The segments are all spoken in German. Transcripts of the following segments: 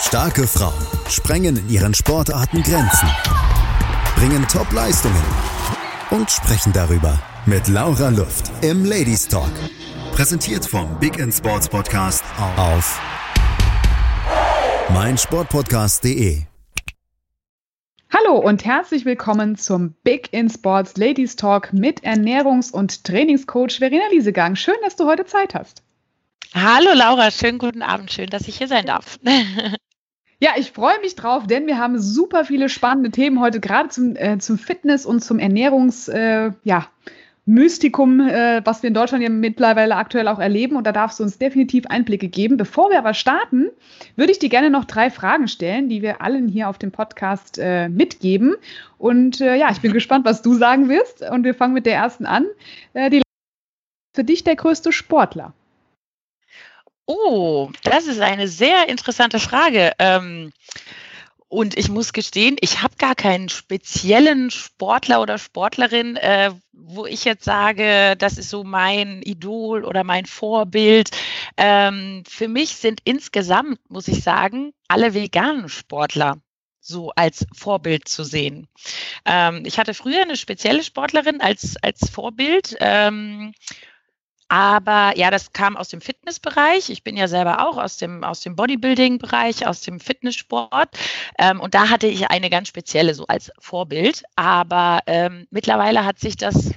Starke Frauen sprengen in ihren Sportarten Grenzen, bringen Top-Leistungen und sprechen darüber mit Laura Luft im Ladies Talk. Präsentiert vom Big in Sports Podcast auf meinsportpodcast.de. Hallo und herzlich willkommen zum Big in Sports Ladies Talk mit Ernährungs- und Trainingscoach Verena Liesegang. Schön, dass du heute Zeit hast. Hallo Laura, schönen guten Abend, schön, dass ich hier sein darf. Ja, ich freue mich drauf, denn wir haben super viele spannende Themen heute, gerade zum, äh, zum Fitness und zum Ernährungs, äh, ja, Mystikum, äh, was wir in Deutschland ja mittlerweile aktuell auch erleben. Und da darfst du uns definitiv Einblicke geben. Bevor wir aber starten, würde ich dir gerne noch drei Fragen stellen, die wir allen hier auf dem Podcast äh, mitgeben. Und äh, ja, ich bin gespannt, was du sagen wirst. Und wir fangen mit der ersten an. Äh, die für dich der größte Sportler? Oh, das ist eine sehr interessante Frage. Ähm, und ich muss gestehen, ich habe gar keinen speziellen Sportler oder Sportlerin, äh, wo ich jetzt sage, das ist so mein Idol oder mein Vorbild. Ähm, für mich sind insgesamt, muss ich sagen, alle veganen Sportler so als Vorbild zu sehen. Ähm, ich hatte früher eine spezielle Sportlerin als, als Vorbild. Ähm, aber ja, das kam aus dem Fitnessbereich. Ich bin ja selber auch aus dem, aus dem Bodybuilding-Bereich, aus dem Fitnesssport. Ähm, und da hatte ich eine ganz spezielle so als Vorbild. Aber ähm, mittlerweile hat sich das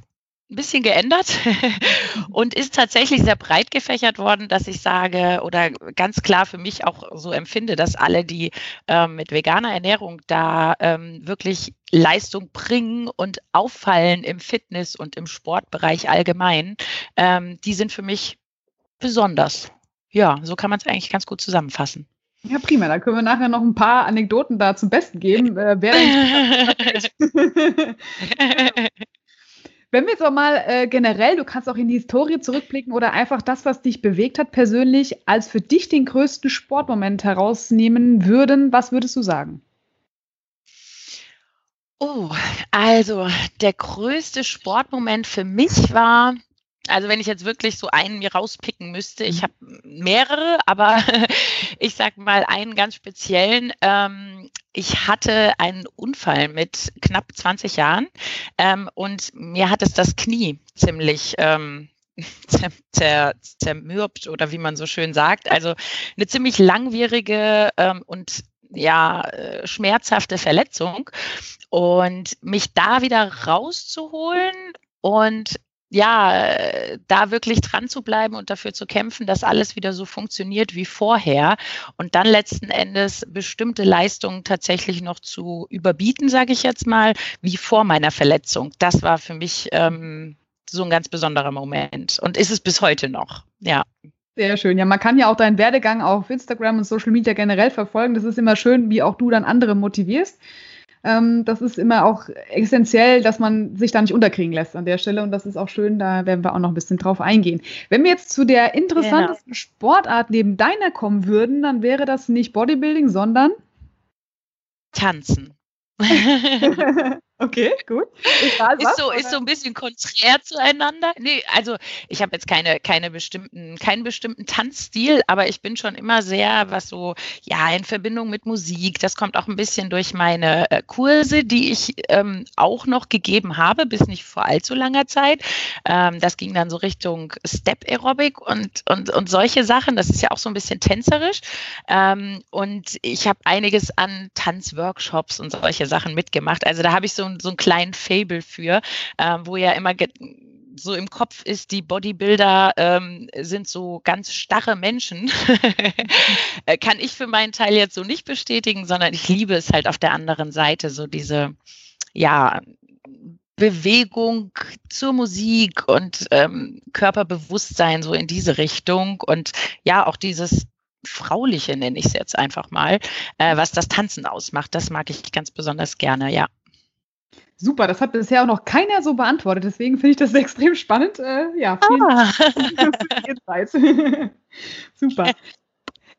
ein bisschen geändert und ist tatsächlich sehr breit gefächert worden, dass ich sage oder ganz klar für mich auch so empfinde, dass alle, die ähm, mit veganer Ernährung da ähm, wirklich Leistung bringen und auffallen im Fitness und im Sportbereich allgemein, ähm, die sind für mich besonders. Ja, so kann man es eigentlich ganz gut zusammenfassen. Ja, prima. Da können wir nachher noch ein paar Anekdoten da zum Besten geben. Äh, Wenn wir jetzt auch mal äh, generell, du kannst auch in die Historie zurückblicken oder einfach das, was dich bewegt hat persönlich, als für dich den größten Sportmoment herausnehmen würden, was würdest du sagen? Oh, also der größte Sportmoment für mich war, also wenn ich jetzt wirklich so einen mir rauspicken müsste, ich mhm. habe mehrere, aber ich sage mal einen ganz speziellen. Ähm, ich hatte einen Unfall mit knapp 20 Jahren ähm, und mir hat es das Knie ziemlich ähm, zer, zermürbt oder wie man so schön sagt. Also eine ziemlich langwierige ähm, und ja, äh, schmerzhafte Verletzung. Und mich da wieder rauszuholen und ja, da wirklich dran zu bleiben und dafür zu kämpfen, dass alles wieder so funktioniert wie vorher und dann letzten Endes bestimmte Leistungen tatsächlich noch zu überbieten, sage ich jetzt mal, wie vor meiner Verletzung. Das war für mich ähm, so ein ganz besonderer Moment und ist es bis heute noch. Ja. Sehr schön. Ja, man kann ja auch deinen Werdegang auf Instagram und Social Media generell verfolgen. Das ist immer schön, wie auch du dann andere motivierst. Ähm, das ist immer auch essentiell, dass man sich da nicht unterkriegen lässt an der Stelle. Und das ist auch schön, da werden wir auch noch ein bisschen drauf eingehen. Wenn wir jetzt zu der interessantesten genau. Sportart neben deiner kommen würden, dann wäre das nicht Bodybuilding, sondern Tanzen. Okay, gut. Egal, ist, so, ist so ein bisschen konträr zueinander. Nee, also ich habe jetzt keine, keine bestimmten, keinen bestimmten Tanzstil, aber ich bin schon immer sehr, was so, ja, in Verbindung mit Musik. Das kommt auch ein bisschen durch meine äh, Kurse, die ich ähm, auch noch gegeben habe, bis nicht vor allzu langer Zeit. Ähm, das ging dann so Richtung Step Aerobic und, und, und solche Sachen. Das ist ja auch so ein bisschen tänzerisch. Ähm, und ich habe einiges an Tanzworkshops und solche Sachen mitgemacht. Also da habe ich so so einen kleinen Fable für, äh, wo ja immer so im Kopf ist, die Bodybuilder ähm, sind so ganz starre Menschen. Äh, kann ich für meinen Teil jetzt so nicht bestätigen, sondern ich liebe es halt auf der anderen Seite, so diese, ja, Bewegung zur Musik und ähm, Körperbewusstsein so in diese Richtung und ja, auch dieses Frauliche nenne ich es jetzt einfach mal, äh, was das Tanzen ausmacht. Das mag ich ganz besonders gerne, ja. Super, das hat bisher auch noch keiner so beantwortet. Deswegen finde ich das extrem spannend. Äh, ja, vielen ah. Dank. Super.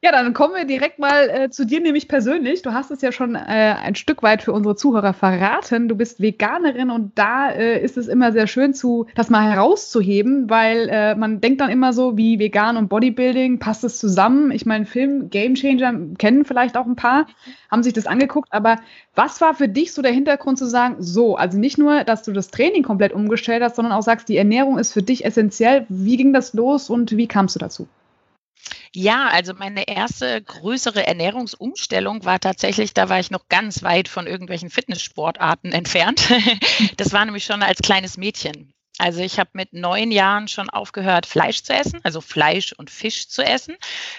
Ja, dann kommen wir direkt mal äh, zu dir, nämlich persönlich. Du hast es ja schon äh, ein Stück weit für unsere Zuhörer verraten. Du bist Veganerin und da äh, ist es immer sehr schön, zu, das mal herauszuheben, weil äh, man denkt dann immer so, wie vegan und Bodybuilding, passt es zusammen? Ich meine, Film Game Changer kennen vielleicht auch ein paar, haben sich das angeguckt, aber was war für dich so der Hintergrund zu sagen, so, also nicht nur, dass du das Training komplett umgestellt hast, sondern auch sagst, die Ernährung ist für dich essentiell. Wie ging das los und wie kamst du dazu? Ja, also meine erste größere Ernährungsumstellung war tatsächlich, da war ich noch ganz weit von irgendwelchen Fitnesssportarten entfernt. Das war nämlich schon als kleines Mädchen. Also ich habe mit neun Jahren schon aufgehört, Fleisch zu essen, also Fleisch und Fisch zu essen.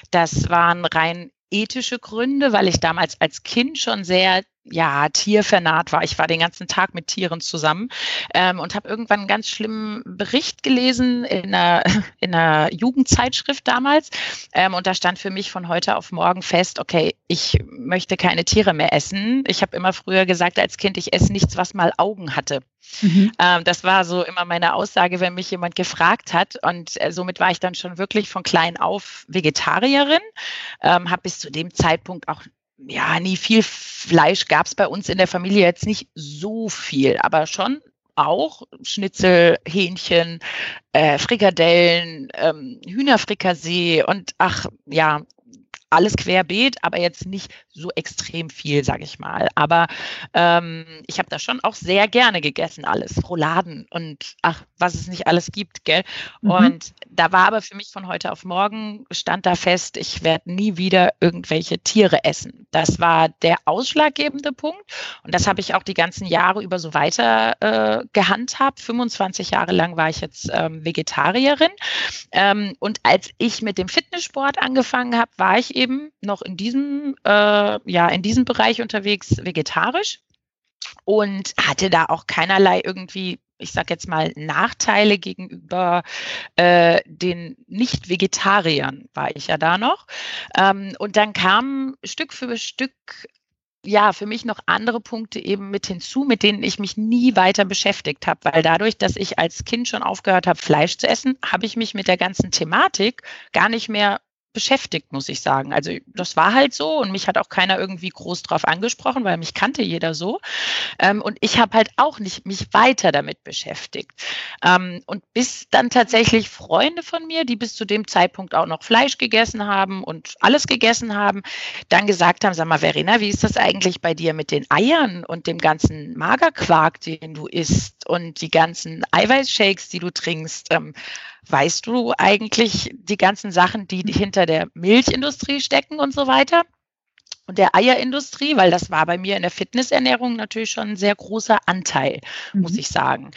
Das waren rein ethische Gründe, weil ich damals als Kind schon sehr ja, tiervernarrt war. Ich war den ganzen Tag mit Tieren zusammen ähm, und habe irgendwann einen ganz schlimmen Bericht gelesen in einer, in einer Jugendzeitschrift damals. Ähm, und da stand für mich von heute auf morgen fest, okay, ich möchte keine Tiere mehr essen. Ich habe immer früher gesagt als Kind, ich esse nichts, was mal Augen hatte. Mhm. Ähm, das war so immer meine Aussage, wenn mich jemand gefragt hat. Und äh, somit war ich dann schon wirklich von klein auf Vegetarierin. Ähm, habe bis zu dem Zeitpunkt auch ja, nie viel Fleisch gab es bei uns in der Familie jetzt nicht so viel, aber schon auch Schnitzel, Hähnchen, äh, Frikadellen, ähm, Hühnerfrikassee und ach ja, alles querbeet, aber jetzt nicht so extrem viel, sage ich mal. Aber ähm, ich habe da schon auch sehr gerne gegessen, alles. Rouladen und ach, was es nicht alles gibt, gell? Mhm. Und da war aber für mich von heute auf morgen, stand da fest, ich werde nie wieder irgendwelche Tiere essen. Das war der ausschlaggebende Punkt. Und das habe ich auch die ganzen Jahre über so weiter äh, gehandhabt. 25 Jahre lang war ich jetzt ähm, Vegetarierin. Ähm, und als ich mit dem Fitnesssport angefangen habe, war ich eben noch in diesem, äh, ja, in diesem Bereich unterwegs vegetarisch und hatte da auch keinerlei irgendwie ich sage jetzt mal, Nachteile gegenüber äh, den Nicht-Vegetariern, war ich ja da noch. Ähm, und dann kamen Stück für Stück ja, für mich noch andere Punkte eben mit hinzu, mit denen ich mich nie weiter beschäftigt habe, weil dadurch, dass ich als Kind schon aufgehört habe, Fleisch zu essen, habe ich mich mit der ganzen Thematik gar nicht mehr beschäftigt, muss ich sagen. Also das war halt so und mich hat auch keiner irgendwie groß drauf angesprochen, weil mich kannte jeder so. Ähm, und ich habe halt auch nicht mich weiter damit beschäftigt. Ähm, und bis dann tatsächlich Freunde von mir, die bis zu dem Zeitpunkt auch noch Fleisch gegessen haben und alles gegessen haben, dann gesagt haben, sag mal, Verena, wie ist das eigentlich bei dir mit den Eiern und dem ganzen Magerquark, den du isst und die ganzen Eiweißshakes, die du trinkst? Ähm, Weißt du eigentlich die ganzen Sachen, die hinter der Milchindustrie stecken und so weiter? Und der Eierindustrie, weil das war bei mir in der Fitnessernährung natürlich schon ein sehr großer Anteil, mhm. muss ich sagen.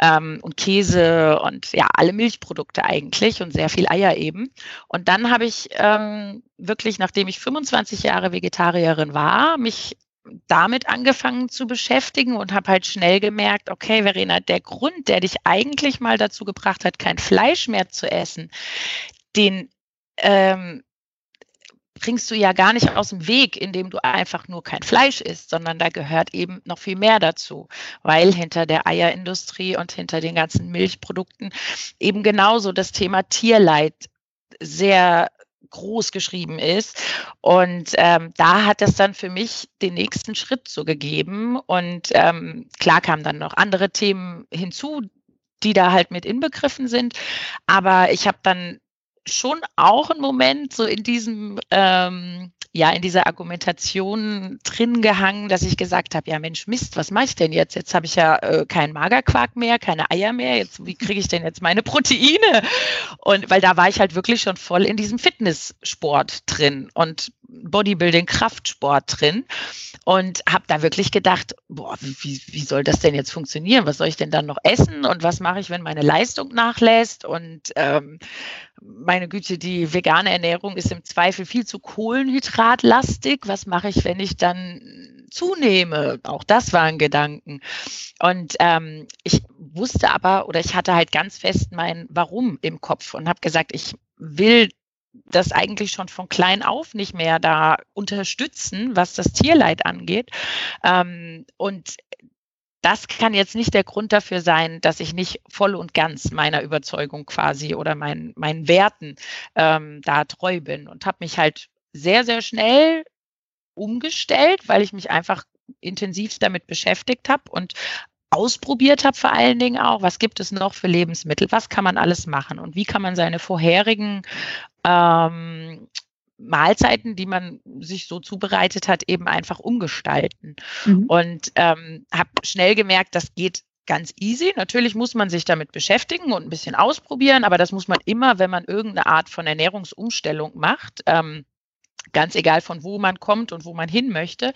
Ähm, und Käse und ja, alle Milchprodukte eigentlich und sehr viel Eier eben. Und dann habe ich ähm, wirklich, nachdem ich 25 Jahre Vegetarierin war, mich damit angefangen zu beschäftigen und habe halt schnell gemerkt, okay, Verena, der Grund, der dich eigentlich mal dazu gebracht hat, kein Fleisch mehr zu essen, den ähm, bringst du ja gar nicht aus dem Weg, indem du einfach nur kein Fleisch isst, sondern da gehört eben noch viel mehr dazu, weil hinter der Eierindustrie und hinter den ganzen Milchprodukten eben genauso das Thema Tierleid sehr groß geschrieben ist. Und ähm, da hat es dann für mich den nächsten Schritt so gegeben. Und ähm, klar kamen dann noch andere Themen hinzu, die da halt mit inbegriffen sind. Aber ich habe dann schon auch einen Moment so in diesem ähm, ja in dieser Argumentation drin gehangen, dass ich gesagt habe, ja Mensch, Mist, was mache ich denn jetzt? Jetzt habe ich ja äh, keinen Magerquark mehr, keine Eier mehr. Jetzt, wie kriege ich denn jetzt meine Proteine? Und weil da war ich halt wirklich schon voll in diesem Fitnesssport drin und Bodybuilding, Kraftsport drin und habe da wirklich gedacht, boah, wie, wie soll das denn jetzt funktionieren? Was soll ich denn dann noch essen und was mache ich, wenn meine Leistung nachlässt? Und ähm, meine Güte, die vegane Ernährung ist im Zweifel viel zu kohlenhydratlastig. Was mache ich, wenn ich dann zunehme? Auch das war ein Gedanken. Und ähm, ich wusste aber oder ich hatte halt ganz fest mein Warum im Kopf und habe gesagt, ich will das eigentlich schon von klein auf nicht mehr da unterstützen, was das Tierleid angeht. Ähm, und das kann jetzt nicht der Grund dafür sein, dass ich nicht voll und ganz meiner Überzeugung quasi oder mein, meinen Werten ähm, da treu bin und habe mich halt sehr, sehr schnell umgestellt, weil ich mich einfach intensiv damit beschäftigt habe und ausprobiert habe vor allen Dingen auch, was gibt es noch für Lebensmittel, was kann man alles machen und wie kann man seine vorherigen ähm, Mahlzeiten, die man sich so zubereitet hat, eben einfach umgestalten. Mhm. Und ähm, habe schnell gemerkt, das geht ganz easy. Natürlich muss man sich damit beschäftigen und ein bisschen ausprobieren, aber das muss man immer, wenn man irgendeine Art von Ernährungsumstellung macht. Ähm, ganz egal von wo man kommt und wo man hin möchte.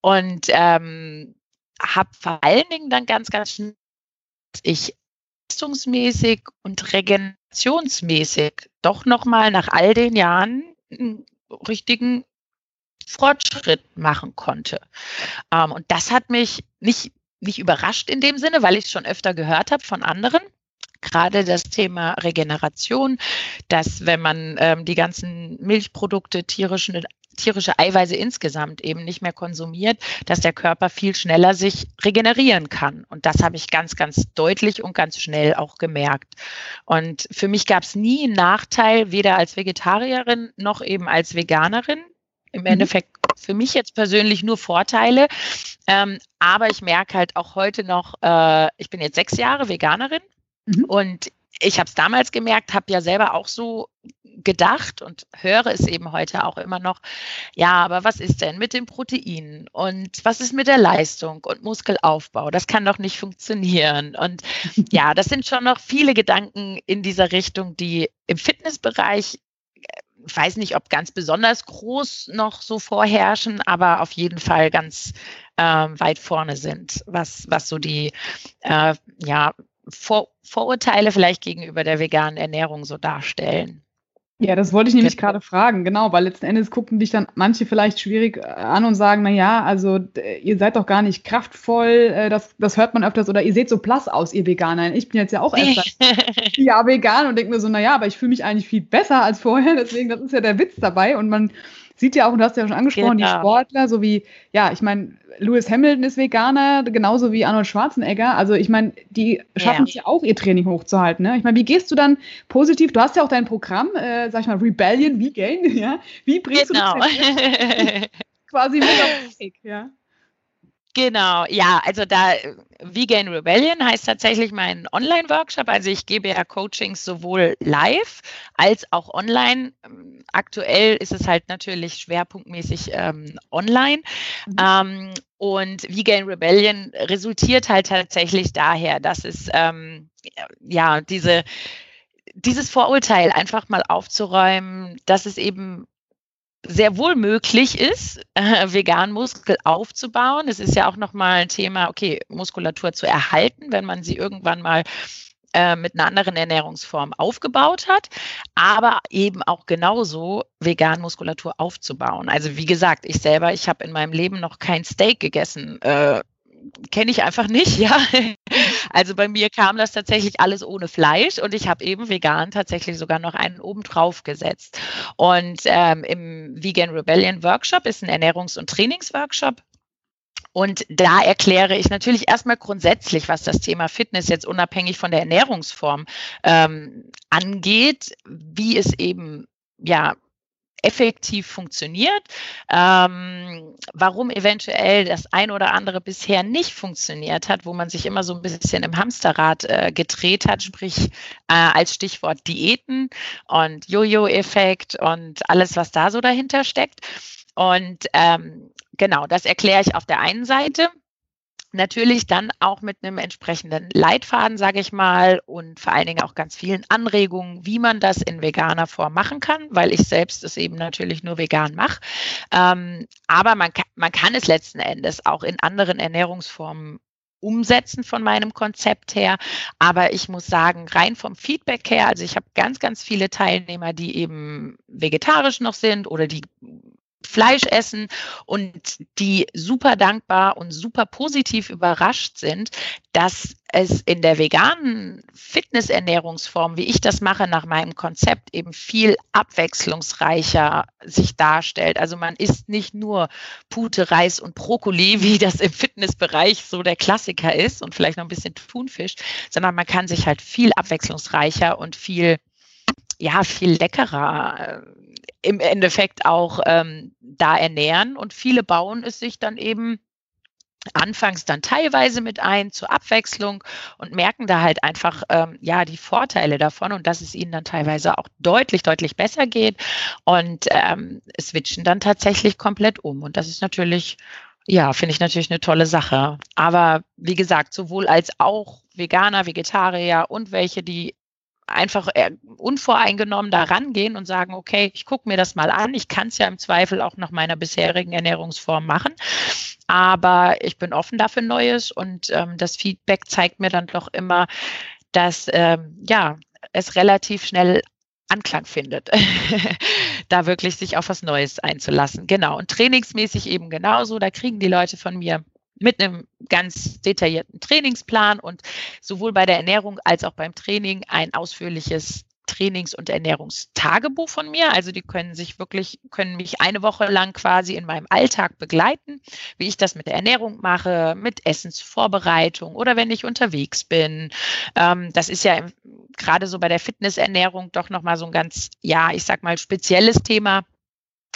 Und ähm, habe vor allen Dingen dann ganz, ganz schnell, ich leistungsmäßig und regenerationsmäßig doch nochmal nach all den Jahren einen richtigen Fortschritt machen konnte. Ähm, und das hat mich nicht, nicht überrascht in dem Sinne, weil ich es schon öfter gehört habe von anderen gerade das Thema Regeneration, dass wenn man ähm, die ganzen Milchprodukte, tierischen, tierische Eiweiße insgesamt eben nicht mehr konsumiert, dass der Körper viel schneller sich regenerieren kann. Und das habe ich ganz, ganz deutlich und ganz schnell auch gemerkt. Und für mich gab es nie einen Nachteil, weder als Vegetarierin noch eben als Veganerin. Im mhm. Endeffekt für mich jetzt persönlich nur Vorteile. Ähm, aber ich merke halt auch heute noch, äh, ich bin jetzt sechs Jahre Veganerin Mhm. Und ich habe es damals gemerkt, habe ja selber auch so gedacht und höre es eben heute auch immer noch, ja, aber was ist denn mit den Proteinen und was ist mit der Leistung und Muskelaufbau? Das kann doch nicht funktionieren. Und ja, das sind schon noch viele Gedanken in dieser Richtung, die im Fitnessbereich ich weiß nicht, ob ganz besonders groß noch so vorherrschen, aber auf jeden Fall ganz äh, weit vorne sind, was, was so die äh, ja, vor, Vorurteile vielleicht gegenüber der veganen Ernährung so darstellen. Ja, das wollte ich nämlich gerade fragen, genau, weil letzten Endes gucken dich dann manche vielleicht schwierig äh, an und sagen, na ja, also ihr seid doch gar nicht kraftvoll, äh, das, das hört man öfters, oder ihr seht so blass aus, ihr Veganer. Ich bin jetzt ja auch erst ja vegan und denke mir so, na ja, aber ich fühle mich eigentlich viel besser als vorher, deswegen, das ist ja der Witz dabei und man sieht ja auch, und du hast ja schon angesprochen, genau. die Sportler, so wie, ja, ich meine, Lewis Hamilton ist Veganer, genauso wie Arnold Schwarzenegger. Also ich meine, die schaffen es ja. ja auch, ihr Training hochzuhalten. Ne? Ich meine, wie gehst du dann positiv? Du hast ja auch dein Programm, äh, sag ich mal, Rebellion Vegan, ja? Wie bringst genau. du das quasi mit auf den Weg, ja? Genau, ja, also da Vegan Rebellion heißt tatsächlich mein Online-Workshop. Also ich gebe ja Coachings sowohl live als auch online. Aktuell ist es halt natürlich schwerpunktmäßig ähm, online. Mhm. Ähm, und Vegan Rebellion resultiert halt tatsächlich daher, dass es ähm, ja diese dieses Vorurteil einfach mal aufzuräumen, dass es eben sehr wohl möglich ist, äh, vegan Muskel aufzubauen. Es ist ja auch nochmal ein Thema, okay, Muskulatur zu erhalten, wenn man sie irgendwann mal äh, mit einer anderen Ernährungsform aufgebaut hat, aber eben auch genauso vegan Muskulatur aufzubauen. Also wie gesagt, ich selber, ich habe in meinem Leben noch kein Steak gegessen. Äh, kenne ich einfach nicht, ja. Also bei mir kam das tatsächlich alles ohne Fleisch und ich habe eben vegan tatsächlich sogar noch einen oben drauf gesetzt. Und ähm, im Vegan Rebellion Workshop ist ein Ernährungs- und Trainingsworkshop. Und da erkläre ich natürlich erstmal grundsätzlich, was das Thema Fitness jetzt unabhängig von der Ernährungsform ähm, angeht, wie es eben ja effektiv funktioniert, ähm, warum eventuell das ein oder andere bisher nicht funktioniert hat, wo man sich immer so ein bisschen im Hamsterrad äh, gedreht hat, sprich äh, als Stichwort Diäten und Jojo-Effekt und alles, was da so dahinter steckt. Und ähm, genau, das erkläre ich auf der einen Seite natürlich dann auch mit einem entsprechenden Leitfaden, sage ich mal, und vor allen Dingen auch ganz vielen Anregungen, wie man das in veganer Form machen kann, weil ich selbst es eben natürlich nur vegan mache. Ähm, aber man kann, man kann es letzten Endes auch in anderen Ernährungsformen umsetzen von meinem Konzept her. Aber ich muss sagen, rein vom Feedback her, also ich habe ganz, ganz viele Teilnehmer, die eben vegetarisch noch sind oder die Fleisch essen und die super dankbar und super positiv überrascht sind, dass es in der veganen Fitnessernährungsform, wie ich das mache nach meinem Konzept, eben viel abwechslungsreicher sich darstellt. Also man isst nicht nur Pute, Reis und Brokkoli, wie das im Fitnessbereich so der Klassiker ist und vielleicht noch ein bisschen Thunfisch, sondern man kann sich halt viel abwechslungsreicher und viel ja, viel leckerer äh, im Endeffekt auch ähm, da ernähren. Und viele bauen es sich dann eben anfangs dann teilweise mit ein zur Abwechslung und merken da halt einfach ähm, ja die Vorteile davon und dass es ihnen dann teilweise auch deutlich deutlich besser geht. Und ähm, switchen dann tatsächlich komplett um. Und das ist natürlich ja finde ich natürlich eine tolle Sache. Aber wie gesagt sowohl als auch Veganer Vegetarier und welche die einfach äh, unvoreingenommen da rangehen und sagen, okay, ich gucke mir das mal an. Ich kann es ja im Zweifel auch nach meiner bisherigen Ernährungsform machen. Aber ich bin offen dafür Neues und ähm, das Feedback zeigt mir dann doch immer, dass ähm, ja, es relativ schnell Anklang findet, da wirklich sich auf was Neues einzulassen. Genau. Und trainingsmäßig eben genauso. Da kriegen die Leute von mir mit einem ganz detaillierten Trainingsplan und sowohl bei der Ernährung als auch beim Training ein ausführliches Trainings- und Ernährungstagebuch von mir. Also die können sich wirklich, können mich eine Woche lang quasi in meinem Alltag begleiten, wie ich das mit der Ernährung mache, mit Essensvorbereitung oder wenn ich unterwegs bin. Ähm, das ist ja gerade so bei der Fitnessernährung doch nochmal so ein ganz, ja, ich sag mal, spezielles Thema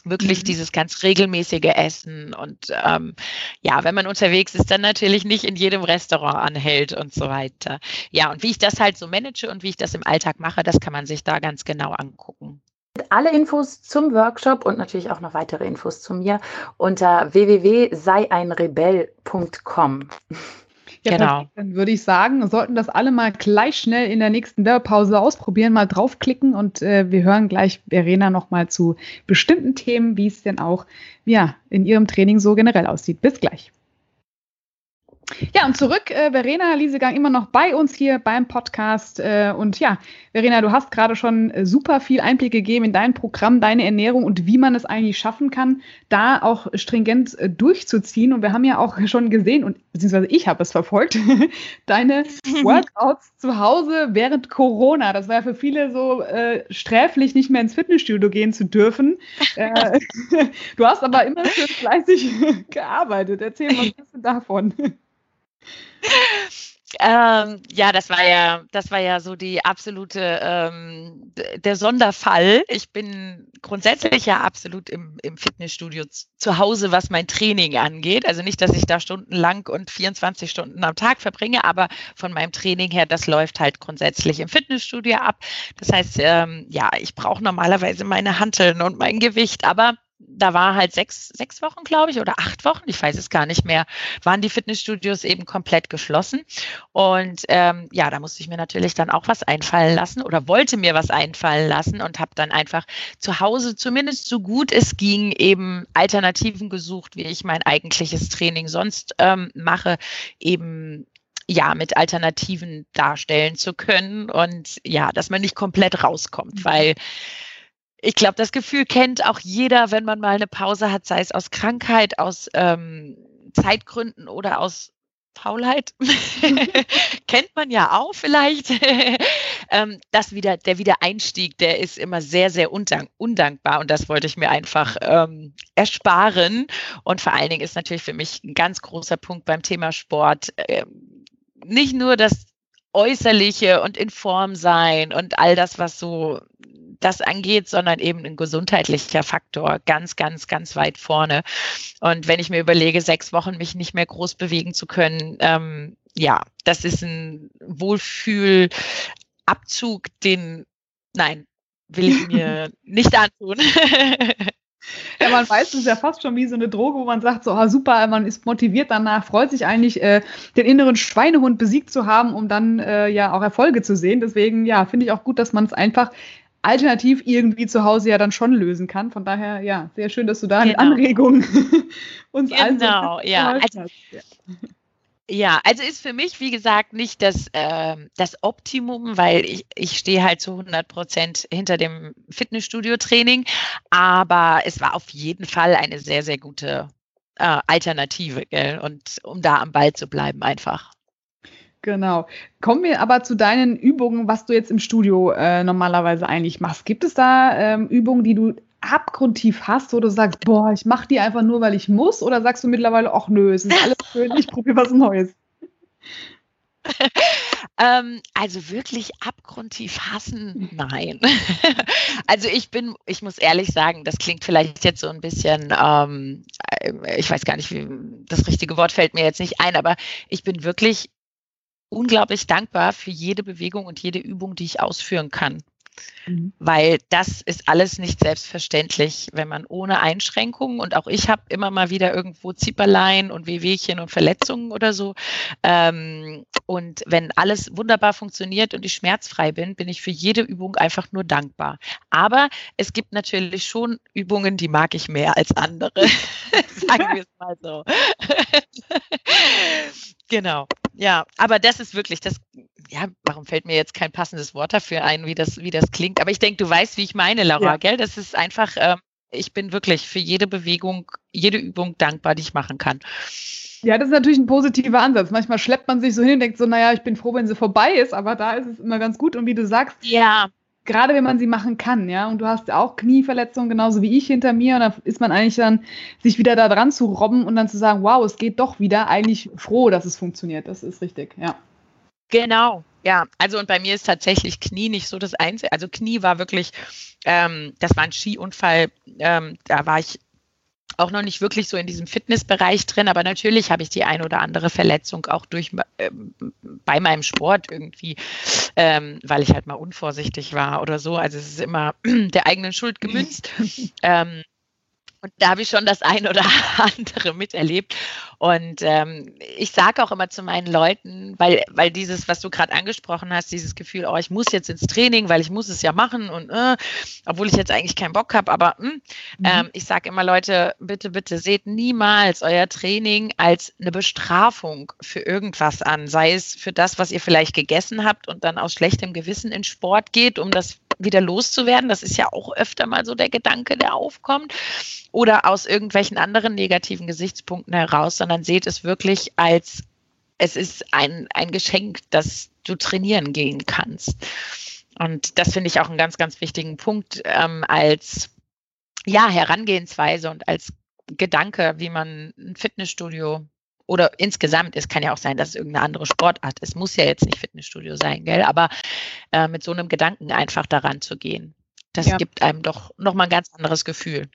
wirklich mhm. dieses ganz regelmäßige Essen und ähm, ja, wenn man unterwegs ist, dann natürlich nicht in jedem Restaurant anhält und so weiter. Ja, und wie ich das halt so manage und wie ich das im Alltag mache, das kann man sich da ganz genau angucken. Alle Infos zum Workshop und natürlich auch noch weitere Infos zu mir unter www.seieinrebell.com. Ja, genau. Dann würde ich sagen, sollten das alle mal gleich schnell in der nächsten Werbepause ausprobieren, mal draufklicken und äh, wir hören gleich Verena nochmal zu bestimmten Themen, wie es denn auch ja, in ihrem Training so generell aussieht. Bis gleich. Ja, und zurück, äh, Verena Liesegang immer noch bei uns hier beim Podcast. Äh, und ja, Verena, du hast gerade schon äh, super viel Einblick gegeben in dein Programm, deine Ernährung und wie man es eigentlich schaffen kann, da auch stringent äh, durchzuziehen. Und wir haben ja auch schon gesehen, und beziehungsweise ich habe es verfolgt, deine Workouts zu Hause während Corona. Das war ja für viele so äh, sträflich, nicht mehr ins Fitnessstudio gehen zu dürfen. Du hast aber immer schön fleißig gearbeitet. Erzähl mal ein bisschen davon. Ähm, ja, das war ja, das war ja so die absolute, ähm, der Sonderfall. Ich bin grundsätzlich ja absolut im, im Fitnessstudio zu Hause, was mein Training angeht. Also nicht, dass ich da stundenlang und 24 Stunden am Tag verbringe, aber von meinem Training her, das läuft halt grundsätzlich im Fitnessstudio ab. Das heißt, ähm, ja, ich brauche normalerweise meine Hanteln und mein Gewicht, aber da war halt sechs, sechs Wochen, glaube ich, oder acht Wochen, ich weiß es gar nicht mehr, waren die Fitnessstudios eben komplett geschlossen. Und ähm, ja, da musste ich mir natürlich dann auch was einfallen lassen oder wollte mir was einfallen lassen und habe dann einfach zu Hause, zumindest so gut es ging, eben Alternativen gesucht, wie ich mein eigentliches Training sonst ähm, mache, eben ja, mit Alternativen darstellen zu können und ja, dass man nicht komplett rauskommt, mhm. weil ich glaube, das Gefühl kennt auch jeder, wenn man mal eine Pause hat, sei es aus Krankheit, aus ähm, Zeitgründen oder aus Faulheit. kennt man ja auch vielleicht. ähm, das wieder, der Wiedereinstieg, der ist immer sehr, sehr undank undankbar und das wollte ich mir einfach ähm, ersparen. Und vor allen Dingen ist natürlich für mich ein ganz großer Punkt beim Thema Sport äh, nicht nur das Äußerliche und in Form sein und all das, was so das angeht, sondern eben ein gesundheitlicher Faktor ganz, ganz, ganz weit vorne. Und wenn ich mir überlege, sechs Wochen mich nicht mehr groß bewegen zu können, ähm, ja, das ist ein Wohlfühlabzug, den, nein, will ich mir nicht antun. Ja, man weiß, es ist ja fast schon wie so eine Droge, wo man sagt, so ah, super, man ist motiviert danach, freut sich eigentlich, äh, den inneren Schweinehund besiegt zu haben, um dann äh, ja auch Erfolge zu sehen. Deswegen, ja, finde ich auch gut, dass man es einfach alternativ irgendwie zu Hause ja dann schon lösen kann. Von daher, ja, sehr schön, dass du da genau. eine Anregung uns genau, ja. Also, ja. Ja, also ist für mich, wie gesagt, nicht das, äh, das Optimum, weil ich, ich stehe halt zu 100 Prozent hinter dem Fitnessstudio-Training, aber es war auf jeden Fall eine sehr, sehr gute äh, Alternative, gell? Und um da am Ball zu bleiben einfach. Genau. Kommen wir aber zu deinen Übungen, was du jetzt im Studio äh, normalerweise eigentlich machst. Gibt es da ähm, Übungen, die du abgrundtief hast, wo du sagst, boah, ich mache die einfach nur, weil ich muss? Oder sagst du mittlerweile, ach nö, es ist alles schön, ich probiere was Neues? ähm, also wirklich abgrundtief hassen, nein. also ich bin, ich muss ehrlich sagen, das klingt vielleicht jetzt so ein bisschen, ähm, äh, ich weiß gar nicht, wie das richtige Wort fällt mir jetzt nicht ein, aber ich bin wirklich unglaublich dankbar für jede Bewegung und jede Übung, die ich ausführen kann. Mhm. Weil das ist alles nicht selbstverständlich, wenn man ohne Einschränkungen und auch ich habe immer mal wieder irgendwo Zieperlein und Wehwehchen und Verletzungen oder so. Ähm, und wenn alles wunderbar funktioniert und ich schmerzfrei bin, bin ich für jede Übung einfach nur dankbar. Aber es gibt natürlich schon Übungen, die mag ich mehr als andere. Sagen wir es mal so. genau. Ja, aber das ist wirklich, das ja, warum fällt mir jetzt kein passendes Wort dafür ein, wie das, wie das klingt? Aber ich denke, du weißt, wie ich meine, Laura, ja. gell? Das ist einfach, ähm, ich bin wirklich für jede Bewegung, jede Übung dankbar, die ich machen kann. Ja, das ist natürlich ein positiver Ansatz. Manchmal schleppt man sich so hin und denkt so, naja, ich bin froh, wenn sie vorbei ist, aber da ist es immer ganz gut. Und wie du sagst, ja. Gerade wenn man sie machen kann, ja, und du hast auch Knieverletzungen, genauso wie ich hinter mir, und da ist man eigentlich dann, sich wieder da dran zu robben und dann zu sagen, wow, es geht doch wieder, eigentlich froh, dass es funktioniert. Das ist richtig, ja. Genau, ja. Also und bei mir ist tatsächlich Knie nicht so das Einzige. Also Knie war wirklich, ähm, das war ein Skiunfall. Ähm, da war ich auch noch nicht wirklich so in diesem Fitnessbereich drin, aber natürlich habe ich die ein oder andere Verletzung auch durch äh, bei meinem Sport irgendwie, ähm, weil ich halt mal unvorsichtig war oder so. Also es ist immer der eigenen Schuld gemünzt. ähm, und da habe ich schon das ein oder andere miterlebt. Und ähm, ich sage auch immer zu meinen Leuten, weil, weil dieses, was du gerade angesprochen hast, dieses Gefühl, oh, ich muss jetzt ins Training, weil ich muss es ja machen und äh, obwohl ich jetzt eigentlich keinen Bock habe, aber mh, hm, mhm. ähm, ich sage immer, Leute, bitte, bitte seht niemals euer Training als eine Bestrafung für irgendwas an, sei es für das, was ihr vielleicht gegessen habt und dann aus schlechtem Gewissen in Sport geht, um das wieder loszuwerden. Das ist ja auch öfter mal so der Gedanke, der aufkommt. Oder aus irgendwelchen anderen negativen Gesichtspunkten heraus, sondern seht es wirklich als, es ist ein, ein Geschenk, dass du trainieren gehen kannst. Und das finde ich auch einen ganz, ganz wichtigen Punkt ähm, als ja, Herangehensweise und als Gedanke, wie man ein Fitnessstudio oder insgesamt, es kann ja auch sein, dass es irgendeine andere Sportart ist. Es muss ja jetzt nicht Fitnessstudio sein, gell? Aber äh, mit so einem Gedanken einfach daran zu gehen, das ja. gibt einem doch nochmal ein ganz anderes Gefühl.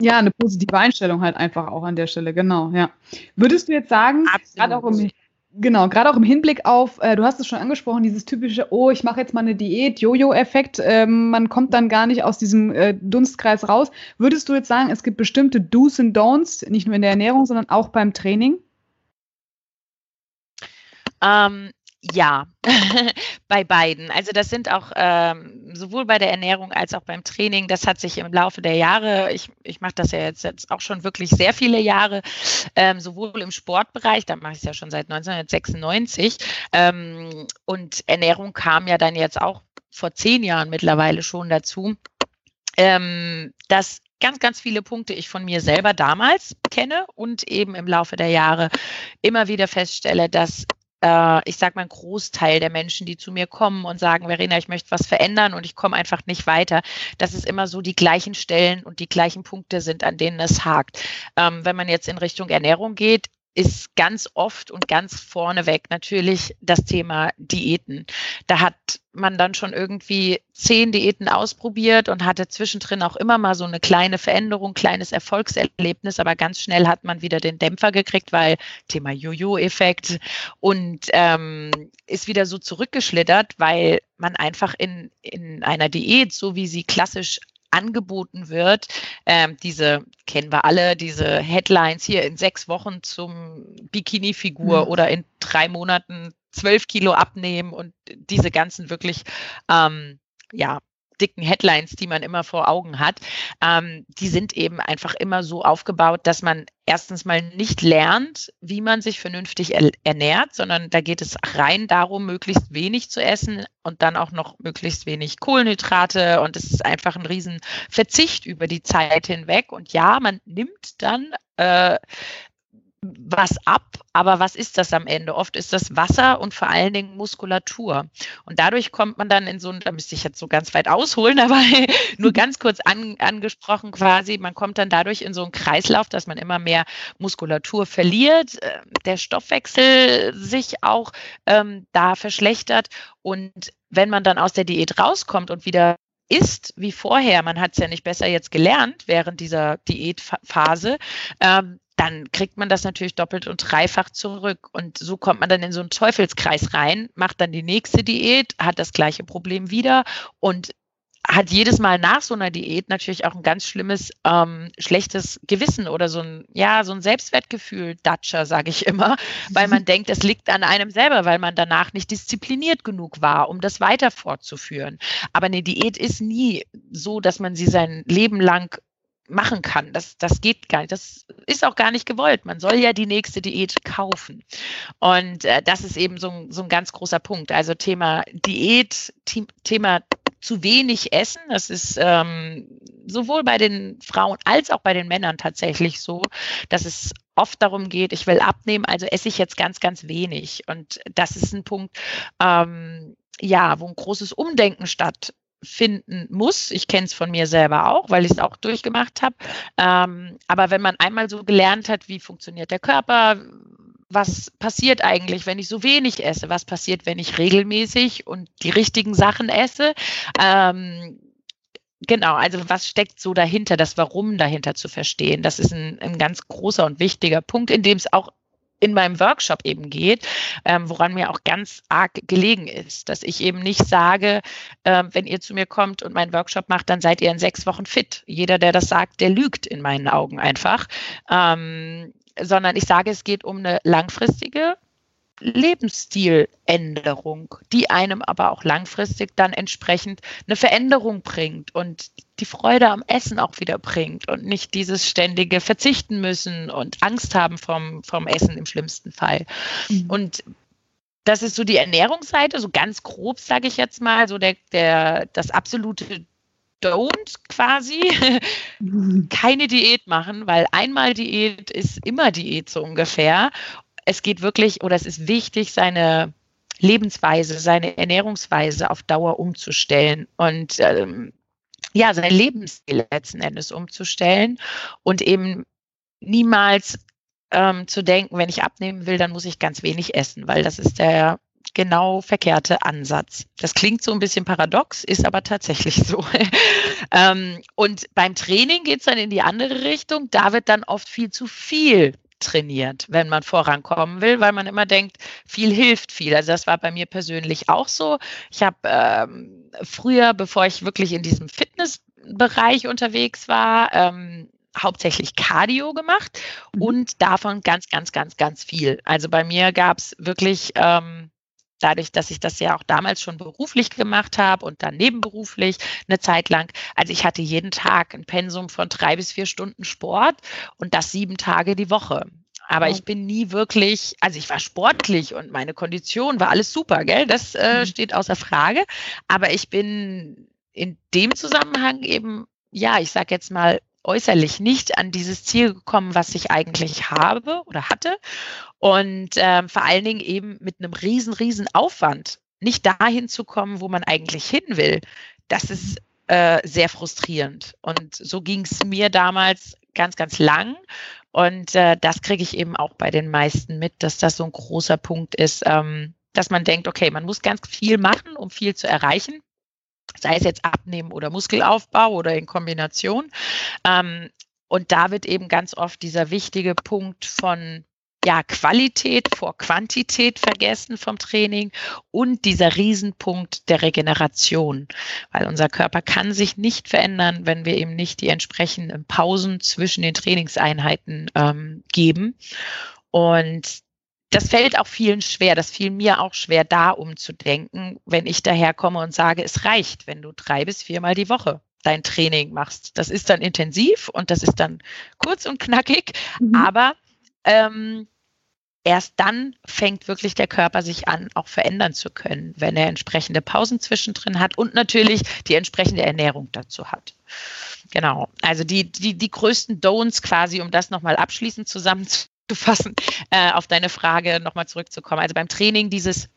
Ja, eine positive Einstellung halt einfach auch an der Stelle, genau, ja. Würdest du jetzt sagen, gerade auch im, genau, gerade auch im Hinblick auf, äh, du hast es schon angesprochen, dieses typische, oh, ich mache jetzt mal eine Diät, Jojo-Effekt, äh, man kommt dann gar nicht aus diesem äh, Dunstkreis raus. Würdest du jetzt sagen, es gibt bestimmte Do's und Don'ts, nicht nur in der Ernährung, sondern auch beim Training? Ähm, ja, bei beiden. Also das sind auch ähm, sowohl bei der Ernährung als auch beim Training. Das hat sich im Laufe der Jahre, ich, ich mache das ja jetzt, jetzt auch schon wirklich sehr viele Jahre, ähm, sowohl im Sportbereich, da mache ich es ja schon seit 1996. Ähm, und Ernährung kam ja dann jetzt auch vor zehn Jahren mittlerweile schon dazu. Ähm, dass ganz, ganz viele Punkte ich von mir selber damals kenne und eben im Laufe der Jahre immer wieder feststelle, dass äh, ich sage mal, ein Großteil der Menschen, die zu mir kommen und sagen, Verena, ich möchte was verändern und ich komme einfach nicht weiter, dass es immer so die gleichen Stellen und die gleichen Punkte sind, an denen es hakt. Ähm, wenn man jetzt in Richtung Ernährung geht, ist ganz oft und ganz vorneweg natürlich das Thema Diäten. Da hat man dann schon irgendwie zehn Diäten ausprobiert und hatte zwischendrin auch immer mal so eine kleine Veränderung, kleines Erfolgserlebnis, aber ganz schnell hat man wieder den Dämpfer gekriegt, weil Thema Jojo-Effekt und ähm, ist wieder so zurückgeschlittert, weil man einfach in, in einer Diät, so wie sie klassisch angeboten wird. Ähm, diese kennen wir alle, diese Headlines hier in sechs Wochen zum Bikini-Figur mhm. oder in drei Monaten zwölf Kilo abnehmen und diese ganzen wirklich ähm, ja dicken Headlines, die man immer vor Augen hat, ähm, die sind eben einfach immer so aufgebaut, dass man erstens mal nicht lernt, wie man sich vernünftig er ernährt, sondern da geht es rein darum, möglichst wenig zu essen und dann auch noch möglichst wenig Kohlenhydrate. Und es ist einfach ein riesen Verzicht über die Zeit hinweg. Und ja, man nimmt dann äh, was ab, aber was ist das am Ende? Oft ist das Wasser und vor allen Dingen Muskulatur. Und dadurch kommt man dann in so ein, da müsste ich jetzt so ganz weit ausholen, aber nur ganz kurz an, angesprochen quasi, man kommt dann dadurch in so einen Kreislauf, dass man immer mehr Muskulatur verliert, äh, der Stoffwechsel sich auch ähm, da verschlechtert und wenn man dann aus der Diät rauskommt und wieder ist wie vorher, man hat es ja nicht besser jetzt gelernt während dieser Diätphase, ähm, dann kriegt man das natürlich doppelt und dreifach zurück. Und so kommt man dann in so einen Teufelskreis rein, macht dann die nächste Diät, hat das gleiche Problem wieder und hat jedes Mal nach so einer Diät natürlich auch ein ganz schlimmes, ähm, schlechtes Gewissen oder so ein, ja, so ein Selbstwertgefühl, Datscher, sage ich immer, weil man denkt, es liegt an einem selber, weil man danach nicht diszipliniert genug war, um das weiter fortzuführen. Aber eine Diät ist nie so, dass man sie sein Leben lang machen kann. Das, das geht gar nicht. Das ist auch gar nicht gewollt. Man soll ja die nächste Diät kaufen. Und äh, das ist eben so ein, so ein ganz großer Punkt. Also Thema Diät, Thema zu wenig essen. Das ist ähm, sowohl bei den Frauen als auch bei den Männern tatsächlich so, dass es oft darum geht, ich will abnehmen, also esse ich jetzt ganz, ganz wenig. Und das ist ein Punkt, ähm, ja, wo ein großes Umdenken statt finden muss. Ich kenne es von mir selber auch, weil ich es auch durchgemacht habe. Ähm, aber wenn man einmal so gelernt hat, wie funktioniert der Körper, was passiert eigentlich, wenn ich so wenig esse, was passiert, wenn ich regelmäßig und die richtigen Sachen esse, ähm, Genau, also was steckt so dahinter, das Warum dahinter zu verstehen, das ist ein, ein ganz großer und wichtiger Punkt, in dem es auch in meinem Workshop eben geht, ähm, woran mir auch ganz arg gelegen ist, dass ich eben nicht sage, äh, wenn ihr zu mir kommt und meinen Workshop macht, dann seid ihr in sechs Wochen fit. Jeder, der das sagt, der lügt in meinen Augen einfach, ähm, sondern ich sage, es geht um eine langfristige Lebensstiländerung, die einem aber auch langfristig dann entsprechend eine Veränderung bringt und die Freude am Essen auch wieder bringt und nicht dieses ständige Verzichten müssen und Angst haben vom, vom Essen im schlimmsten Fall. Mhm. Und das ist so die Ernährungsseite, so ganz grob sage ich jetzt mal, so der, der, das absolute Don't quasi keine Diät machen, weil einmal Diät ist immer Diät so ungefähr es geht wirklich oder es ist wichtig, seine Lebensweise, seine Ernährungsweise auf Dauer umzustellen und ähm, ja, sein Lebensstil letzten Endes umzustellen und eben niemals ähm, zu denken, wenn ich abnehmen will, dann muss ich ganz wenig essen, weil das ist der genau verkehrte Ansatz. Das klingt so ein bisschen paradox, ist aber tatsächlich so. ähm, und beim Training geht es dann in die andere Richtung. Da wird dann oft viel zu viel trainiert, wenn man vorankommen will, weil man immer denkt, viel hilft viel. Also das war bei mir persönlich auch so. Ich habe ähm, früher, bevor ich wirklich in diesem Fitnessbereich unterwegs war, ähm, hauptsächlich Cardio gemacht mhm. und davon ganz, ganz, ganz, ganz viel. Also bei mir gab es wirklich ähm, dadurch, dass ich das ja auch damals schon beruflich gemacht habe und dann nebenberuflich eine Zeit lang. Also ich hatte jeden Tag ein Pensum von drei bis vier Stunden Sport und das sieben Tage die Woche. Aber ich bin nie wirklich, also ich war sportlich und meine Kondition war alles super, gell? Das äh, mhm. steht außer Frage. Aber ich bin in dem Zusammenhang eben, ja, ich sag jetzt mal, äußerlich nicht an dieses Ziel gekommen, was ich eigentlich habe oder hatte. Und ähm, vor allen Dingen eben mit einem riesen, riesen Aufwand nicht dahin zu kommen, wo man eigentlich hin will. Das ist äh, sehr frustrierend. Und so ging es mir damals ganz, ganz lang. Und äh, das kriege ich eben auch bei den meisten mit, dass das so ein großer Punkt ist, ähm, dass man denkt, okay, man muss ganz viel machen, um viel zu erreichen sei es jetzt Abnehmen oder Muskelaufbau oder in Kombination. Ähm, und da wird eben ganz oft dieser wichtige Punkt von ja, Qualität vor Quantität vergessen vom Training und dieser Riesenpunkt der Regeneration, weil unser Körper kann sich nicht verändern, wenn wir ihm nicht die entsprechenden Pausen zwischen den Trainingseinheiten ähm, geben. Und das fällt auch vielen schwer. Das fiel mir auch schwer, da umzudenken, wenn ich daherkomme und sage, es reicht, wenn du drei bis viermal die Woche dein Training machst. Das ist dann intensiv und das ist dann kurz und knackig, mhm. aber ähm, erst dann fängt wirklich der Körper sich an, auch verändern zu können, wenn er entsprechende Pausen zwischendrin hat und natürlich die entsprechende Ernährung dazu hat. Genau. Also die, die, die größten Don'ts quasi, um das nochmal abschließend zusammenzufassen zu fassen, äh, auf deine Frage nochmal zurückzukommen. Also beim Training dieses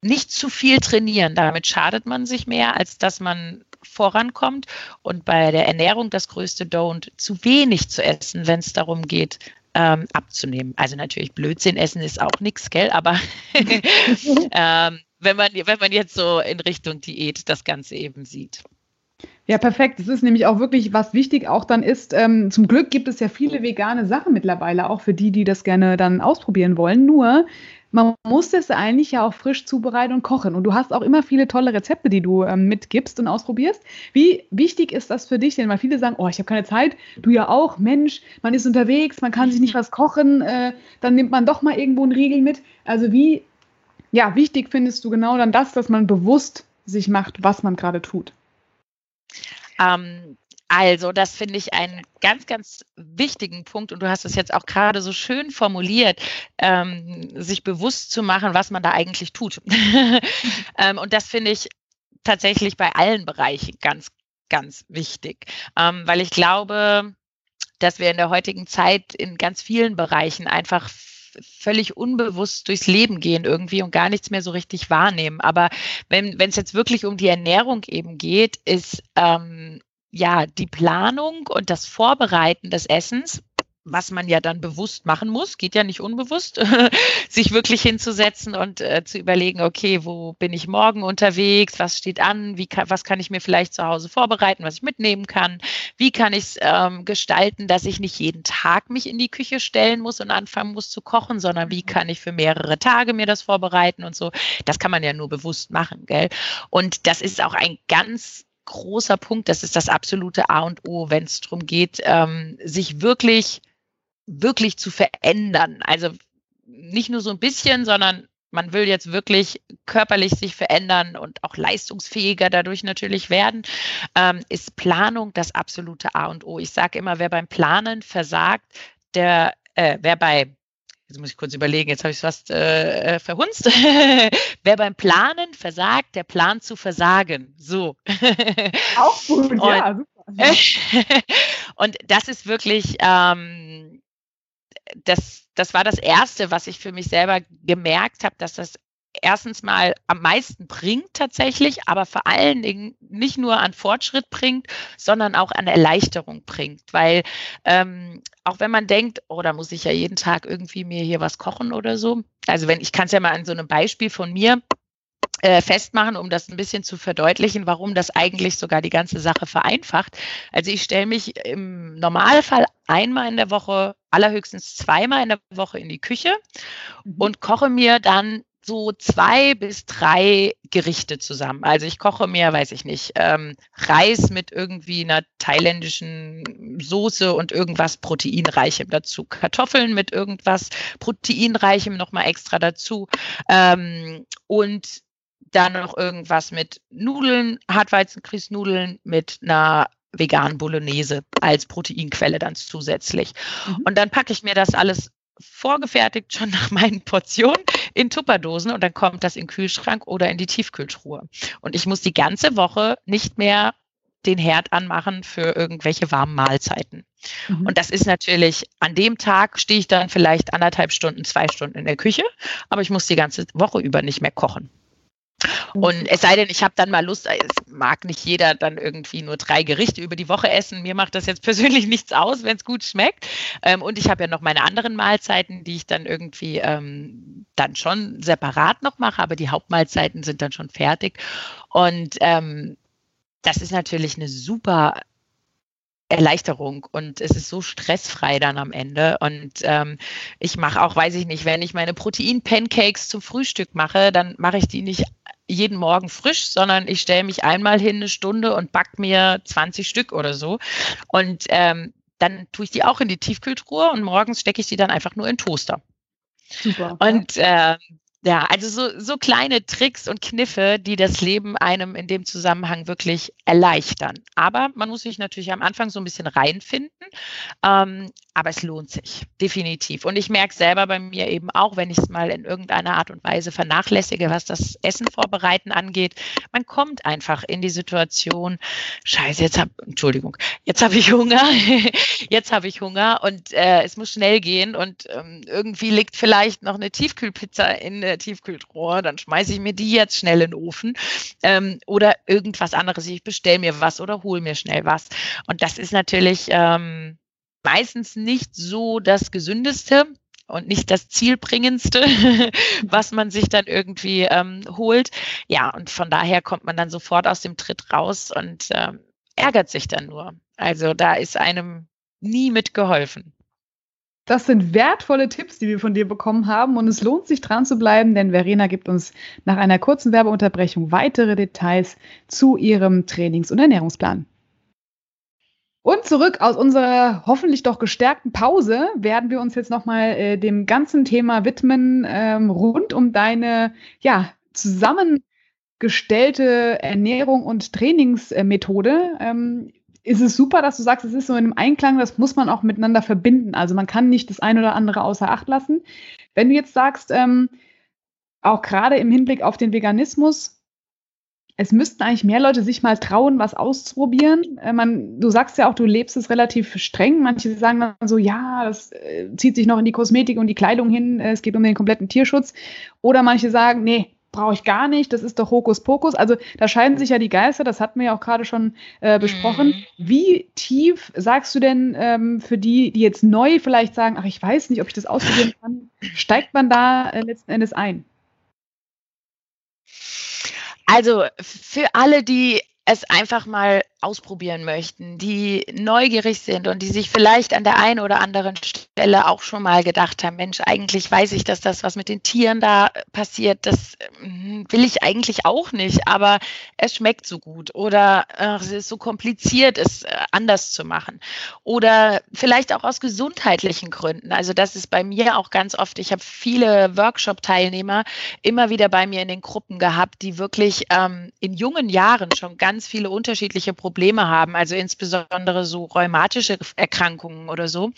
nicht zu viel trainieren, damit schadet man sich mehr, als dass man vorankommt. Und bei der Ernährung das größte Don't, zu wenig zu essen, wenn es darum geht, ähm, abzunehmen. Also natürlich Blödsinn essen ist auch nichts, gell? Aber ähm, wenn, man, wenn man jetzt so in Richtung Diät das Ganze eben sieht. Ja, perfekt. Das ist nämlich auch wirklich, was wichtig auch dann ist. Ähm, zum Glück gibt es ja viele vegane Sachen mittlerweile, auch für die, die das gerne dann ausprobieren wollen. Nur, man muss das eigentlich ja auch frisch zubereiten und kochen. Und du hast auch immer viele tolle Rezepte, die du ähm, mitgibst und ausprobierst. Wie wichtig ist das für dich denn? Weil viele sagen, oh, ich habe keine Zeit. Du ja auch. Mensch, man ist unterwegs, man kann sich nicht was kochen. Äh, dann nimmt man doch mal irgendwo einen Riegel mit. Also wie, ja, wichtig findest du genau dann das, dass man bewusst sich macht, was man gerade tut? Ähm, also, das finde ich einen ganz, ganz wichtigen Punkt und du hast es jetzt auch gerade so schön formuliert, ähm, sich bewusst zu machen, was man da eigentlich tut. ähm, und das finde ich tatsächlich bei allen Bereichen ganz, ganz wichtig, ähm, weil ich glaube, dass wir in der heutigen Zeit in ganz vielen Bereichen einfach völlig unbewusst durchs Leben gehen irgendwie und gar nichts mehr so richtig wahrnehmen. Aber wenn es jetzt wirklich um die Ernährung eben geht, ist ähm, ja die Planung und das Vorbereiten des Essens was man ja dann bewusst machen muss, geht ja nicht unbewusst, sich wirklich hinzusetzen und äh, zu überlegen, okay, wo bin ich morgen unterwegs, was steht an, wie kann, was kann ich mir vielleicht zu Hause vorbereiten, was ich mitnehmen kann, wie kann ich es ähm, gestalten, dass ich nicht jeden Tag mich in die Küche stellen muss und anfangen muss zu kochen, sondern wie mhm. kann ich für mehrere Tage mir das vorbereiten und so. Das kann man ja nur bewusst machen, gell? Und das ist auch ein ganz großer Punkt, das ist das absolute A und O, wenn es darum geht, ähm, sich wirklich wirklich zu verändern. Also nicht nur so ein bisschen, sondern man will jetzt wirklich körperlich sich verändern und auch leistungsfähiger dadurch natürlich werden, ähm, ist Planung das absolute A und O. Ich sage immer, wer beim Planen versagt, der, äh, wer bei Jetzt muss ich kurz überlegen, jetzt habe ich es fast äh, äh verhunzt. Wer beim Planen versagt, der plant zu versagen. So. Auch gut, und, ja, super. und das ist wirklich, ähm, das, das war das Erste, was ich für mich selber gemerkt habe, dass das erstens mal am meisten bringt tatsächlich, aber vor allen Dingen nicht nur an Fortschritt bringt, sondern auch an Erleichterung bringt. Weil ähm, auch wenn man denkt, oh, da muss ich ja jeden Tag irgendwie mir hier was kochen oder so. Also wenn ich kann es ja mal an so einem Beispiel von mir äh, festmachen, um das ein bisschen zu verdeutlichen, warum das eigentlich sogar die ganze Sache vereinfacht. Also ich stelle mich im Normalfall einmal in der Woche, allerhöchstens zweimal in der Woche in die Küche mhm. und koche mir dann so zwei bis drei Gerichte zusammen. Also ich koche mir, weiß ich nicht, ähm, Reis mit irgendwie einer thailändischen Soße und irgendwas Proteinreichem dazu. Kartoffeln mit irgendwas Proteinreichem nochmal extra dazu. Ähm, und dann noch irgendwas mit Nudeln, Hartweizengrießnudeln mit einer veganen Bolognese als Proteinquelle dann zusätzlich. Mhm. Und dann packe ich mir das alles vorgefertigt schon nach meinen Portionen in Tupperdosen und dann kommt das in den Kühlschrank oder in die Tiefkühltruhe. Und ich muss die ganze Woche nicht mehr den Herd anmachen für irgendwelche warmen Mahlzeiten. Mhm. Und das ist natürlich, an dem Tag stehe ich dann vielleicht anderthalb Stunden, zwei Stunden in der Küche, aber ich muss die ganze Woche über nicht mehr kochen. Und es sei denn, ich habe dann mal Lust, es mag nicht jeder dann irgendwie nur drei Gerichte über die Woche essen. Mir macht das jetzt persönlich nichts aus, wenn es gut schmeckt. Ähm, und ich habe ja noch meine anderen Mahlzeiten, die ich dann irgendwie ähm, dann schon separat noch mache, aber die Hauptmahlzeiten sind dann schon fertig. Und ähm, das ist natürlich eine super Erleichterung und es ist so stressfrei dann am Ende. Und ähm, ich mache auch, weiß ich nicht, wenn ich meine Protein-Pancakes zum Frühstück mache, dann mache ich die nicht jeden Morgen frisch, sondern ich stelle mich einmal hin eine Stunde und back mir 20 Stück oder so. Und ähm, dann tue ich die auch in die Tiefkühltruhe und morgens stecke ich die dann einfach nur in Toaster. Super. Und äh, ja, also so, so kleine Tricks und Kniffe, die das Leben einem in dem Zusammenhang wirklich erleichtern. Aber man muss sich natürlich am Anfang so ein bisschen reinfinden. Ähm, aber es lohnt sich, definitiv. Und ich merke selber bei mir eben auch, wenn ich es mal in irgendeiner Art und Weise vernachlässige, was das Essen vorbereiten angeht, man kommt einfach in die Situation, scheiße, jetzt habe, Entschuldigung, jetzt habe ich Hunger, jetzt habe ich Hunger und äh, es muss schnell gehen und ähm, irgendwie liegt vielleicht noch eine Tiefkühlpizza in der Tiefkühltruhe, dann schmeiße ich mir die jetzt schnell in den Ofen ähm, oder irgendwas anderes. Ich bestelle mir was oder hole mir schnell was. Und das ist natürlich ähm, meistens nicht so das Gesündeste und nicht das Zielbringendste, was man sich dann irgendwie ähm, holt. Ja, und von daher kommt man dann sofort aus dem Tritt raus und ähm, ärgert sich dann nur. Also da ist einem nie mitgeholfen. Das sind wertvolle Tipps, die wir von dir bekommen haben und es lohnt sich dran zu bleiben, denn Verena gibt uns nach einer kurzen Werbeunterbrechung weitere Details zu ihrem Trainings- und Ernährungsplan. Und zurück aus unserer hoffentlich doch gestärkten Pause werden wir uns jetzt nochmal äh, dem ganzen Thema widmen, ähm, rund um deine ja, zusammengestellte Ernährung und Trainingsmethode. Ähm, ist es super, dass du sagst, es ist so in einem Einklang, das muss man auch miteinander verbinden. Also man kann nicht das eine oder andere außer Acht lassen. Wenn du jetzt sagst, ähm, auch gerade im Hinblick auf den Veganismus, es müssten eigentlich mehr Leute sich mal trauen, was auszuprobieren. Äh, man, du sagst ja auch, du lebst es relativ streng. Manche sagen dann so, ja, das äh, zieht sich noch in die Kosmetik und die Kleidung hin, äh, es geht um den kompletten Tierschutz. Oder manche sagen, nee, brauche ich gar nicht, das ist doch Hokuspokus. Also da scheiden sich ja die Geister, das hatten wir ja auch gerade schon äh, besprochen. Mhm. Wie tief sagst du denn ähm, für die, die jetzt neu vielleicht sagen, ach, ich weiß nicht, ob ich das ausprobieren kann, steigt man da äh, letzten Endes ein? Also für alle, die es einfach mal ausprobieren möchten, die neugierig sind und die sich vielleicht an der einen oder anderen Stelle auch schon mal gedacht haben, Mensch, eigentlich weiß ich, dass das, was mit den Tieren da passiert, das hm, will ich eigentlich auch nicht, aber es schmeckt so gut oder ach, es ist so kompliziert, es äh, anders zu machen. Oder vielleicht auch aus gesundheitlichen Gründen. Also das ist bei mir auch ganz oft, ich habe viele Workshop-Teilnehmer immer wieder bei mir in den Gruppen gehabt, die wirklich ähm, in jungen Jahren schon ganz viele unterschiedliche Probleme Probleme haben, also insbesondere so rheumatische Erkrankungen oder so, mhm.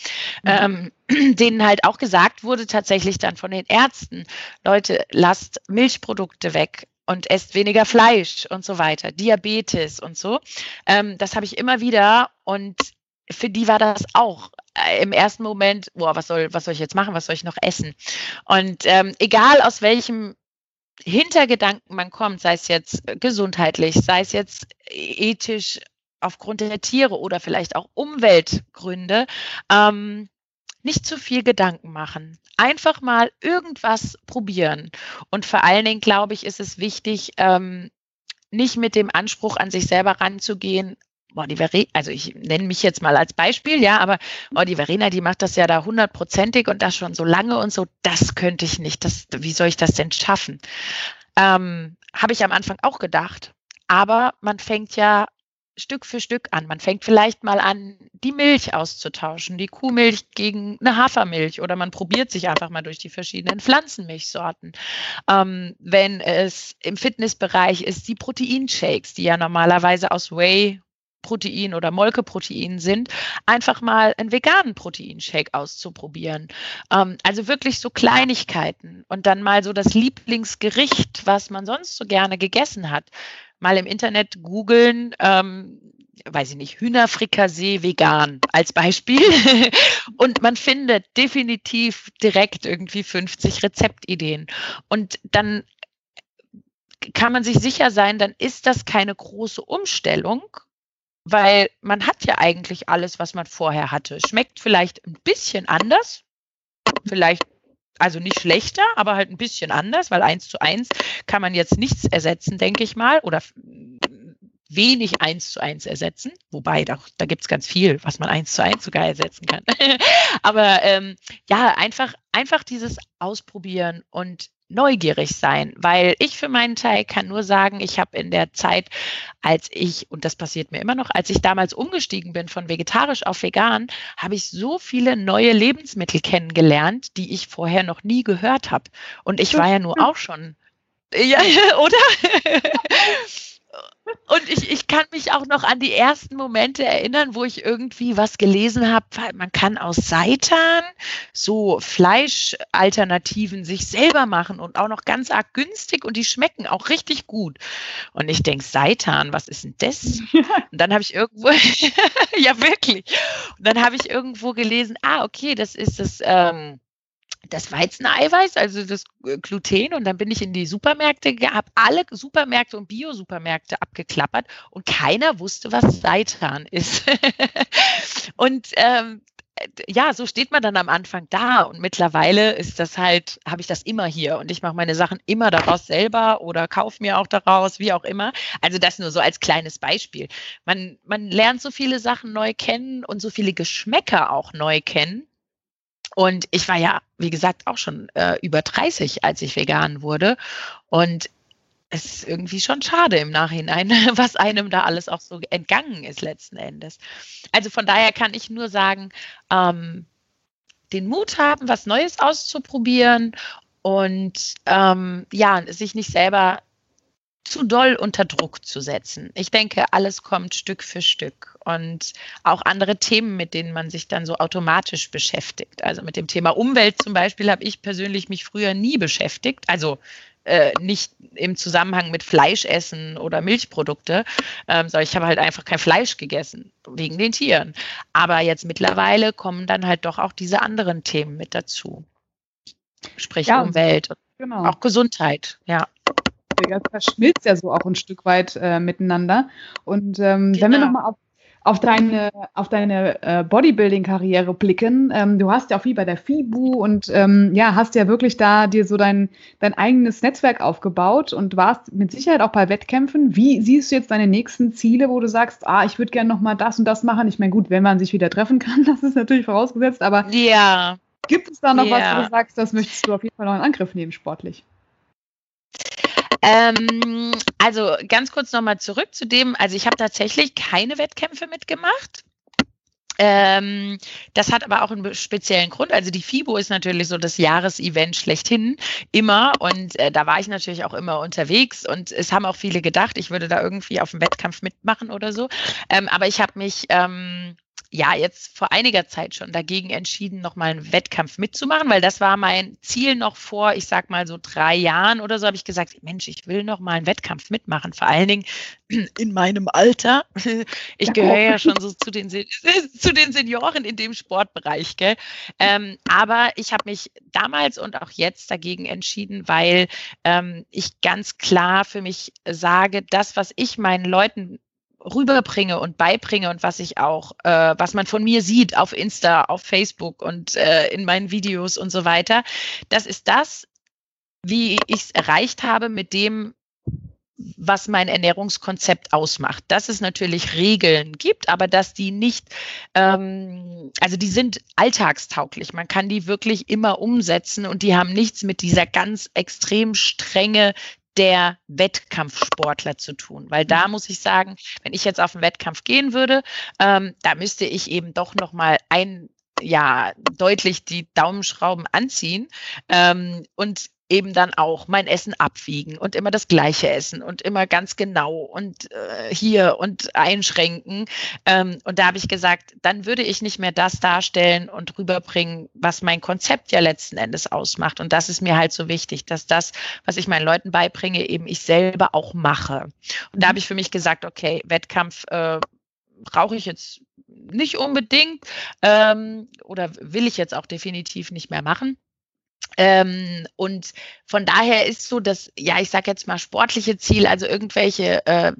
ähm, denen halt auch gesagt wurde, tatsächlich dann von den Ärzten, Leute, lasst Milchprodukte weg, und esst weniger Fleisch und so weiter, Diabetes und so. Ähm, das habe ich immer wieder und für die war das auch äh, im ersten Moment, boah, was soll, was soll ich jetzt machen, was soll ich noch essen? Und ähm, egal aus welchem Hintergedanken man kommt, sei es jetzt gesundheitlich, sei es jetzt ethisch aufgrund der Tiere oder vielleicht auch Umweltgründe, ähm, nicht zu viel Gedanken machen. Einfach mal irgendwas probieren. Und vor allen Dingen, glaube ich, ist es wichtig, ähm, nicht mit dem Anspruch an sich selber ranzugehen, Verena, also ich nenne mich jetzt mal als Beispiel, ja, aber oh, die Verena, die macht das ja da hundertprozentig und das schon so lange und so, das könnte ich nicht. Das, wie soll ich das denn schaffen? Ähm, Habe ich am Anfang auch gedacht. Aber man fängt ja Stück für Stück an. Man fängt vielleicht mal an, die Milch auszutauschen, die Kuhmilch gegen eine Hafermilch oder man probiert sich einfach mal durch die verschiedenen Pflanzenmilchsorten. Ähm, wenn es im Fitnessbereich ist, die Proteinshakes, die ja normalerweise aus Whey Protein oder Molkeprotein sind, einfach mal einen veganen Proteinshake auszuprobieren. Ähm, also wirklich so Kleinigkeiten und dann mal so das Lieblingsgericht, was man sonst so gerne gegessen hat, mal im Internet googeln, ähm, weiß ich nicht, Hühnerfrikassee vegan als Beispiel. und man findet definitiv direkt irgendwie 50 Rezeptideen. Und dann kann man sich sicher sein, dann ist das keine große Umstellung, weil man hat ja eigentlich alles, was man vorher hatte. Schmeckt vielleicht ein bisschen anders, vielleicht also nicht schlechter, aber halt ein bisschen anders, weil eins zu eins kann man jetzt nichts ersetzen, denke ich mal, oder wenig eins zu eins ersetzen, wobei da, da gibt es ganz viel, was man eins zu eins sogar ersetzen kann. aber ähm, ja, einfach, einfach dieses Ausprobieren und neugierig sein, weil ich für meinen Teil kann nur sagen, ich habe in der Zeit, als ich, und das passiert mir immer noch, als ich damals umgestiegen bin von vegetarisch auf vegan, habe ich so viele neue Lebensmittel kennengelernt, die ich vorher noch nie gehört habe. Und ich war ja nur auch schon, ja, oder? Und ich, ich kann mich auch noch an die ersten Momente erinnern, wo ich irgendwie was gelesen habe. Man kann aus Seitan so Fleischalternativen sich selber machen und auch noch ganz arg günstig und die schmecken auch richtig gut. Und ich denke, Seitan, was ist denn das? Und dann habe ich irgendwo, ja wirklich. Und dann habe ich irgendwo gelesen, ah, okay, das ist das. Ähm, das Weizeneiweiß, also das äh, Gluten. Und dann bin ich in die Supermärkte, habe alle Supermärkte und Bio-Supermärkte abgeklappert und keiner wusste, was Seitan ist. und ähm, ja, so steht man dann am Anfang da und mittlerweile ist das halt, habe ich das immer hier und ich mache meine Sachen immer daraus selber oder kaufe mir auch daraus, wie auch immer. Also das nur so als kleines Beispiel. Man, man lernt so viele Sachen neu kennen und so viele Geschmäcker auch neu kennen und ich war ja, wie gesagt, auch schon äh, über 30, als ich vegan wurde. Und es ist irgendwie schon schade im Nachhinein, was einem da alles auch so entgangen ist letzten Endes. Also von daher kann ich nur sagen, ähm, den Mut haben, was Neues auszuprobieren und ähm, ja, sich nicht selber zu doll unter Druck zu setzen. Ich denke, alles kommt Stück für Stück und auch andere Themen, mit denen man sich dann so automatisch beschäftigt. Also mit dem Thema Umwelt zum Beispiel habe ich persönlich mich früher nie beschäftigt. Also äh, nicht im Zusammenhang mit Fleischessen oder Milchprodukte, ähm, sondern ich habe halt einfach kein Fleisch gegessen wegen den Tieren. Aber jetzt mittlerweile kommen dann halt doch auch diese anderen Themen mit dazu. Sprich ja, Umwelt und genau. auch Gesundheit, ja das verschmilzt ja so auch ein Stück weit äh, miteinander. Und ähm, genau. wenn wir genau. nochmal auf, auf deine, auf deine äh, Bodybuilding-Karriere blicken, ähm, du hast ja auch viel bei der FIBU und ähm, ja, hast ja wirklich da dir so dein, dein eigenes Netzwerk aufgebaut und warst mit Sicherheit auch bei Wettkämpfen. Wie siehst du jetzt deine nächsten Ziele, wo du sagst, ah, ich würde gerne nochmal das und das machen? Ich meine, gut, wenn man sich wieder treffen kann, das ist natürlich vorausgesetzt, aber ja. gibt es da noch ja. was, wo du sagst, das möchtest du auf jeden Fall noch in Angriff nehmen, sportlich? Ähm, also ganz kurz nochmal zurück zu dem, also ich habe tatsächlich keine Wettkämpfe mitgemacht. Ähm, das hat aber auch einen speziellen Grund. Also die FIBO ist natürlich so das Jahresevent schlechthin immer und äh, da war ich natürlich auch immer unterwegs und es haben auch viele gedacht, ich würde da irgendwie auf dem Wettkampf mitmachen oder so. Ähm, aber ich habe mich ähm, ja jetzt vor einiger Zeit schon dagegen entschieden, nochmal einen Wettkampf mitzumachen, weil das war mein Ziel noch vor, ich sag mal so drei Jahren oder so, habe ich gesagt, Mensch, ich will noch mal einen Wettkampf mitmachen, vor allen Dingen in meinem Alter. Ich gehöre ja schon so zu den, zu den Senioren in dem Sportbereich, gell? Ähm, aber ich habe mich damals und auch jetzt dagegen entschieden, weil ähm, ich ganz klar für mich sage, das, was ich meinen Leuten rüberbringe und beibringe und was ich auch, äh, was man von mir sieht auf Insta, auf Facebook und äh, in meinen Videos und so weiter, das ist das, wie ich es erreicht habe mit dem, was mein Ernährungskonzept ausmacht. Dass es natürlich Regeln gibt, aber dass die nicht, ähm, also die sind alltagstauglich. Man kann die wirklich immer umsetzen und die haben nichts mit dieser ganz extrem strenge der Wettkampfsportler zu tun. Weil da mhm. muss ich sagen, wenn ich jetzt auf einen Wettkampf gehen würde, ähm, da müsste ich eben doch nochmal ein, ja, deutlich die Daumenschrauben anziehen. Ähm, und eben dann auch mein Essen abwiegen und immer das gleiche essen und immer ganz genau und äh, hier und einschränken. Ähm, und da habe ich gesagt, dann würde ich nicht mehr das darstellen und rüberbringen, was mein Konzept ja letzten Endes ausmacht. Und das ist mir halt so wichtig, dass das, was ich meinen Leuten beibringe, eben ich selber auch mache. Und da habe ich für mich gesagt, okay, Wettkampf äh, brauche ich jetzt nicht unbedingt ähm, oder will ich jetzt auch definitiv nicht mehr machen. Ähm, und von daher ist so dass, ja, ich sage jetzt mal sportliche Ziel, also irgendwelche äh,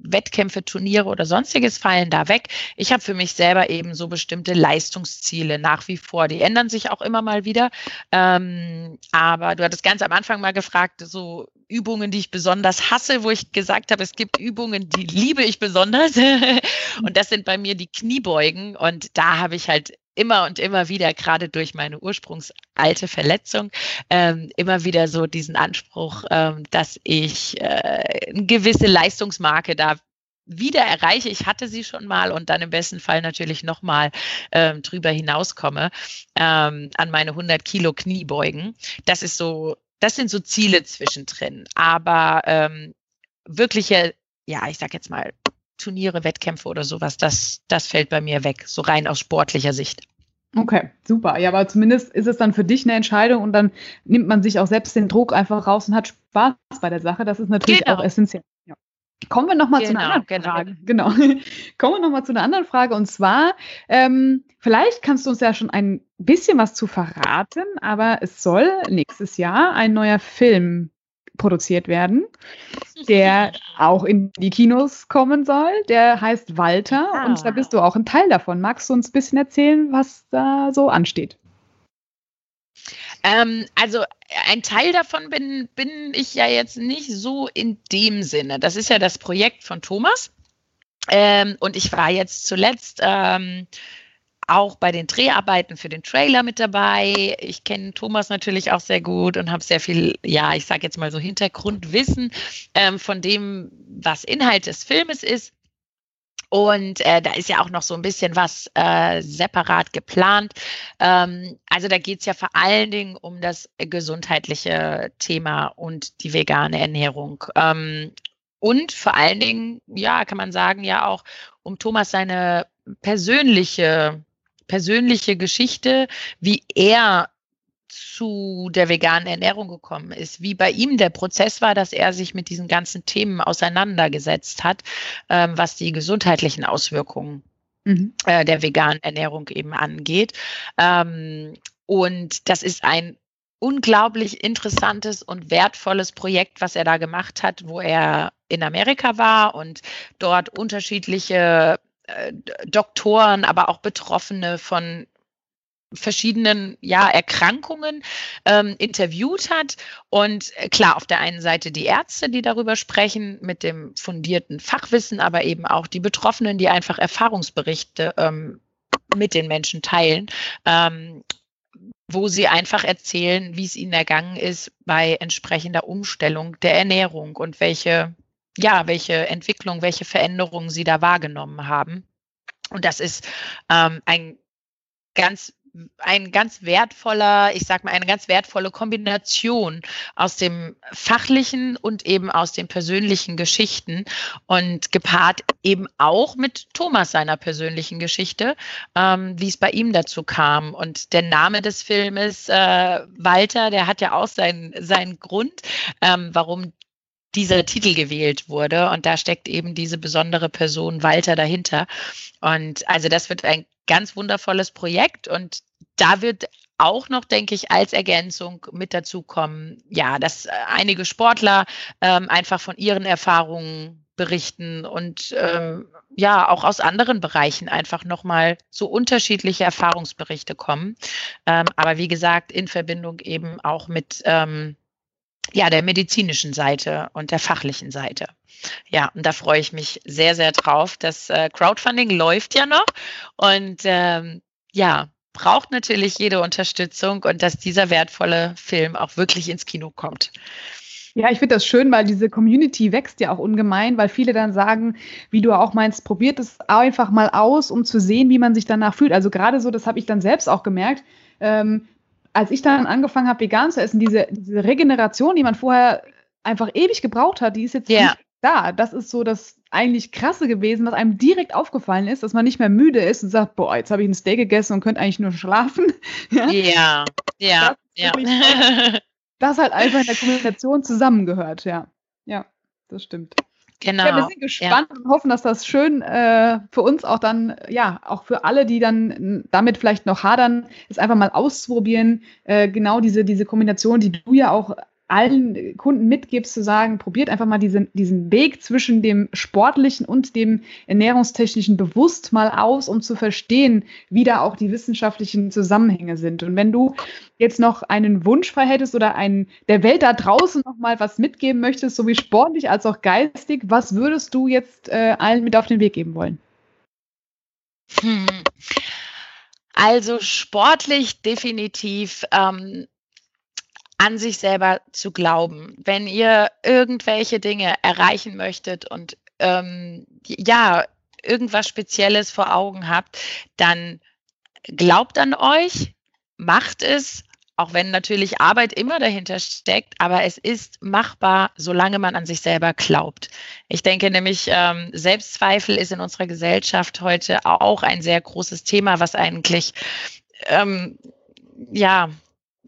Wettkämpfe, Turniere oder sonstiges fallen da weg. Ich habe für mich selber eben so bestimmte Leistungsziele nach wie vor. Die ändern sich auch immer mal wieder. Ähm, aber du hattest ganz am Anfang mal gefragt, so Übungen, die ich besonders hasse, wo ich gesagt habe, es gibt Übungen, die liebe ich besonders. und das sind bei mir die Kniebeugen. Und da habe ich halt immer und immer wieder, gerade durch meine ursprungsalte Verletzung, ähm, immer wieder so diesen Anspruch, ähm, dass ich äh, eine gewisse Leistungsmarke da wieder erreiche. Ich hatte sie schon mal und dann im besten Fall natürlich nochmal ähm, drüber hinauskomme ähm, an meine 100 Kilo Kniebeugen. Das ist so, das sind so Ziele zwischendrin. Aber ähm, wirkliche ja, ich sag jetzt mal, Turniere, Wettkämpfe oder sowas, das, das fällt bei mir weg, so rein aus sportlicher Sicht. Okay, super. Ja, aber zumindest ist es dann für dich eine Entscheidung und dann nimmt man sich auch selbst den Druck einfach raus und hat Spaß bei der Sache. Das ist natürlich genau. auch essentiell. Ja. Kommen wir nochmal genau, zu einer anderen genau. Frage. Genau. Kommen wir nochmal zu einer anderen Frage. Und zwar, ähm, vielleicht kannst du uns ja schon ein bisschen was zu verraten, aber es soll nächstes Jahr ein neuer Film produziert werden, der auch in die Kinos kommen soll. Der heißt Walter ah. und da bist du auch ein Teil davon. Magst du uns ein bisschen erzählen, was da so ansteht? Ähm, also ein Teil davon bin, bin ich ja jetzt nicht so in dem Sinne. Das ist ja das Projekt von Thomas. Ähm, und ich war jetzt zuletzt ähm, auch bei den Dreharbeiten für den Trailer mit dabei. Ich kenne Thomas natürlich auch sehr gut und habe sehr viel, ja, ich sage jetzt mal so Hintergrundwissen ähm, von dem, was Inhalt des Filmes ist. Und äh, da ist ja auch noch so ein bisschen was äh, separat geplant. Ähm, also da geht es ja vor allen Dingen um das gesundheitliche Thema und die vegane Ernährung. Ähm, und vor allen Dingen, ja, kann man sagen, ja auch um Thomas seine persönliche persönliche Geschichte, wie er zu der veganen Ernährung gekommen ist, wie bei ihm der Prozess war, dass er sich mit diesen ganzen Themen auseinandergesetzt hat, ähm, was die gesundheitlichen Auswirkungen mhm. äh, der veganen Ernährung eben angeht. Ähm, und das ist ein unglaublich interessantes und wertvolles Projekt, was er da gemacht hat, wo er in Amerika war und dort unterschiedliche äh, Doktoren, aber auch Betroffene von verschiedenen ja, Erkrankungen ähm, interviewt hat. Und äh, klar, auf der einen Seite die Ärzte, die darüber sprechen, mit dem fundierten Fachwissen, aber eben auch die Betroffenen, die einfach Erfahrungsberichte ähm, mit den Menschen teilen. Ähm, wo sie einfach erzählen, wie es ihnen ergangen ist bei entsprechender Umstellung der Ernährung und welche ja, welche Entwicklung, welche Veränderungen Sie da wahrgenommen haben. Und das ist ähm, ein ganz ein ganz wertvoller, ich sag mal, eine ganz wertvolle Kombination aus dem fachlichen und eben aus den persönlichen Geschichten und gepaart eben auch mit Thomas seiner persönlichen Geschichte, ähm, wie es bei ihm dazu kam. Und der Name des Filmes, äh, Walter, der hat ja auch seinen, seinen Grund, ähm, warum dieser Titel gewählt wurde. Und da steckt eben diese besondere Person Walter dahinter. Und also das wird ein ganz wundervolles Projekt. Und da wird auch noch, denke ich, als Ergänzung mit dazu kommen, ja, dass einige Sportler ähm, einfach von ihren Erfahrungen berichten und ähm, ja, auch aus anderen Bereichen einfach nochmal so unterschiedliche Erfahrungsberichte kommen. Ähm, aber wie gesagt, in Verbindung eben auch mit ähm, ja, der medizinischen Seite und der fachlichen Seite. Ja, und da freue ich mich sehr, sehr drauf. Das äh, Crowdfunding läuft ja noch und ähm, ja, braucht natürlich jede Unterstützung und dass dieser wertvolle Film auch wirklich ins Kino kommt. Ja, ich finde das schön, weil diese Community wächst ja auch ungemein, weil viele dann sagen, wie du auch meinst, probiert es einfach mal aus, um zu sehen, wie man sich danach fühlt. Also gerade so, das habe ich dann selbst auch gemerkt. Ähm, als ich dann angefangen habe, vegan zu essen, diese, diese Regeneration, die man vorher einfach ewig gebraucht hat, die ist jetzt yeah. nicht da. Das ist so das eigentlich krasse gewesen, was einem direkt aufgefallen ist, dass man nicht mehr müde ist und sagt, boah, jetzt habe ich ein Steak gegessen und könnte eigentlich nur schlafen. Ja, ja, ja. Das, ja. das halt einfach in der Kommunikation zusammengehört, ja. Ja, das stimmt. Genau. Ja, wir sind gespannt ja. und hoffen, dass das schön äh, für uns auch dann, ja, auch für alle, die dann damit vielleicht noch hadern, es einfach mal auszuprobieren. Äh, genau diese, diese Kombination, die du ja auch allen Kunden mitgibst, zu sagen, probiert einfach mal diesen, diesen Weg zwischen dem sportlichen und dem ernährungstechnischen bewusst mal aus, um zu verstehen, wie da auch die wissenschaftlichen Zusammenhänge sind. Und wenn du jetzt noch einen Wunsch frei hättest oder einen, der Welt da draußen noch mal was mitgeben möchtest, sowie sportlich als auch geistig, was würdest du jetzt äh, allen mit auf den Weg geben wollen? Hm. Also sportlich definitiv ähm, an sich selber zu glauben. Wenn ihr irgendwelche Dinge erreichen möchtet und ähm, ja, irgendwas Spezielles vor Augen habt, dann glaubt an euch, macht es auch wenn natürlich Arbeit immer dahinter steckt, aber es ist machbar, solange man an sich selber glaubt. Ich denke nämlich, ähm, Selbstzweifel ist in unserer Gesellschaft heute auch ein sehr großes Thema, was eigentlich ähm, ja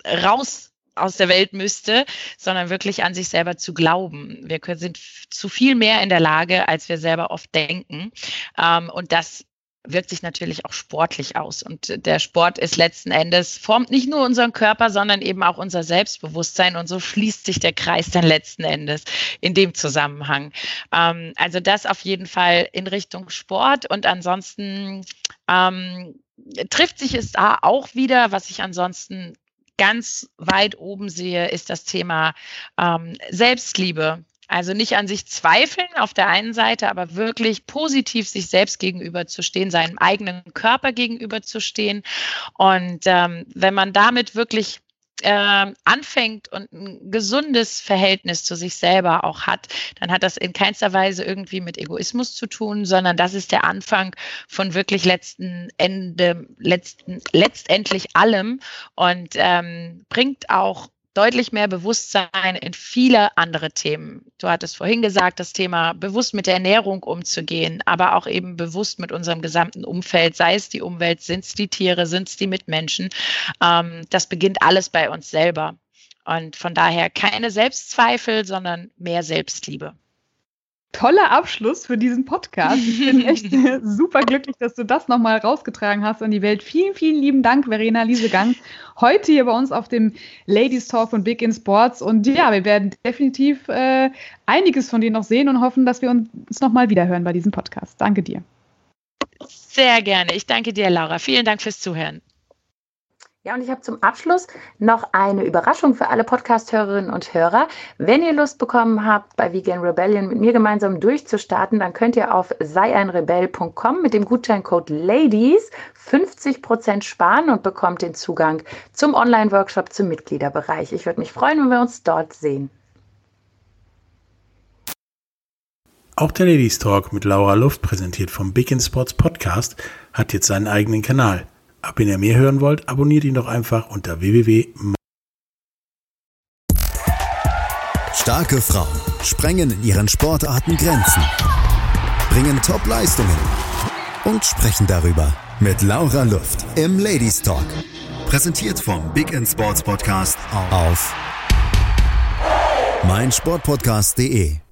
raus aus der Welt müsste, sondern wirklich an sich selber zu glauben. Wir sind zu viel mehr in der Lage, als wir selber oft denken. Ähm, und das wirkt sich natürlich auch sportlich aus. Und der Sport ist letzten Endes, formt nicht nur unseren Körper, sondern eben auch unser Selbstbewusstsein. Und so schließt sich der Kreis dann letzten Endes in dem Zusammenhang. Ähm, also das auf jeden Fall in Richtung Sport. Und ansonsten ähm, trifft sich es da auch wieder, was ich ansonsten ganz weit oben sehe, ist das Thema ähm, Selbstliebe. Also nicht an sich zweifeln auf der einen Seite, aber wirklich positiv sich selbst gegenüber zu stehen, seinem eigenen Körper gegenüber zu stehen. Und ähm, wenn man damit wirklich äh, anfängt und ein gesundes Verhältnis zu sich selber auch hat, dann hat das in keinster Weise irgendwie mit Egoismus zu tun, sondern das ist der Anfang von wirklich letzten Ende, letzten, letztendlich allem und ähm, bringt auch deutlich mehr Bewusstsein in viele andere Themen. Du hattest vorhin gesagt, das Thema bewusst mit der Ernährung umzugehen, aber auch eben bewusst mit unserem gesamten Umfeld, sei es die Umwelt, sind es die Tiere, sind es die Mitmenschen. Ähm, das beginnt alles bei uns selber. Und von daher keine Selbstzweifel, sondern mehr Selbstliebe toller Abschluss für diesen Podcast. Ich bin echt super glücklich, dass du das nochmal rausgetragen hast an die Welt. Vielen, vielen lieben Dank, Verena Liesegang, heute hier bei uns auf dem Ladies Talk von Big in Sports. Und ja, wir werden definitiv äh, einiges von dir noch sehen und hoffen, dass wir uns nochmal wiederhören bei diesem Podcast. Danke dir. Sehr gerne. Ich danke dir, Laura. Vielen Dank fürs Zuhören. Ja, und ich habe zum Abschluss noch eine Überraschung für alle Podcast-Hörerinnen und Hörer. Wenn ihr Lust bekommen habt, bei Vegan Rebellion mit mir gemeinsam durchzustarten, dann könnt ihr auf seieinrebell.com mit dem Gutscheincode LADIES 50% sparen und bekommt den Zugang zum Online-Workshop zum Mitgliederbereich. Ich würde mich freuen, wenn wir uns dort sehen. Auch der Ladies Talk mit Laura Luft, präsentiert vom Big in Sports Podcast, hat jetzt seinen eigenen Kanal. Wenn ihr mehr hören wollt, abonniert ihn doch einfach unter www. Starke Frauen sprengen in ihren Sportarten Grenzen, bringen Top-Leistungen und sprechen darüber mit Laura Luft im Ladies Talk. Präsentiert vom Big End Sports Podcast auf meinsportpodcast.de.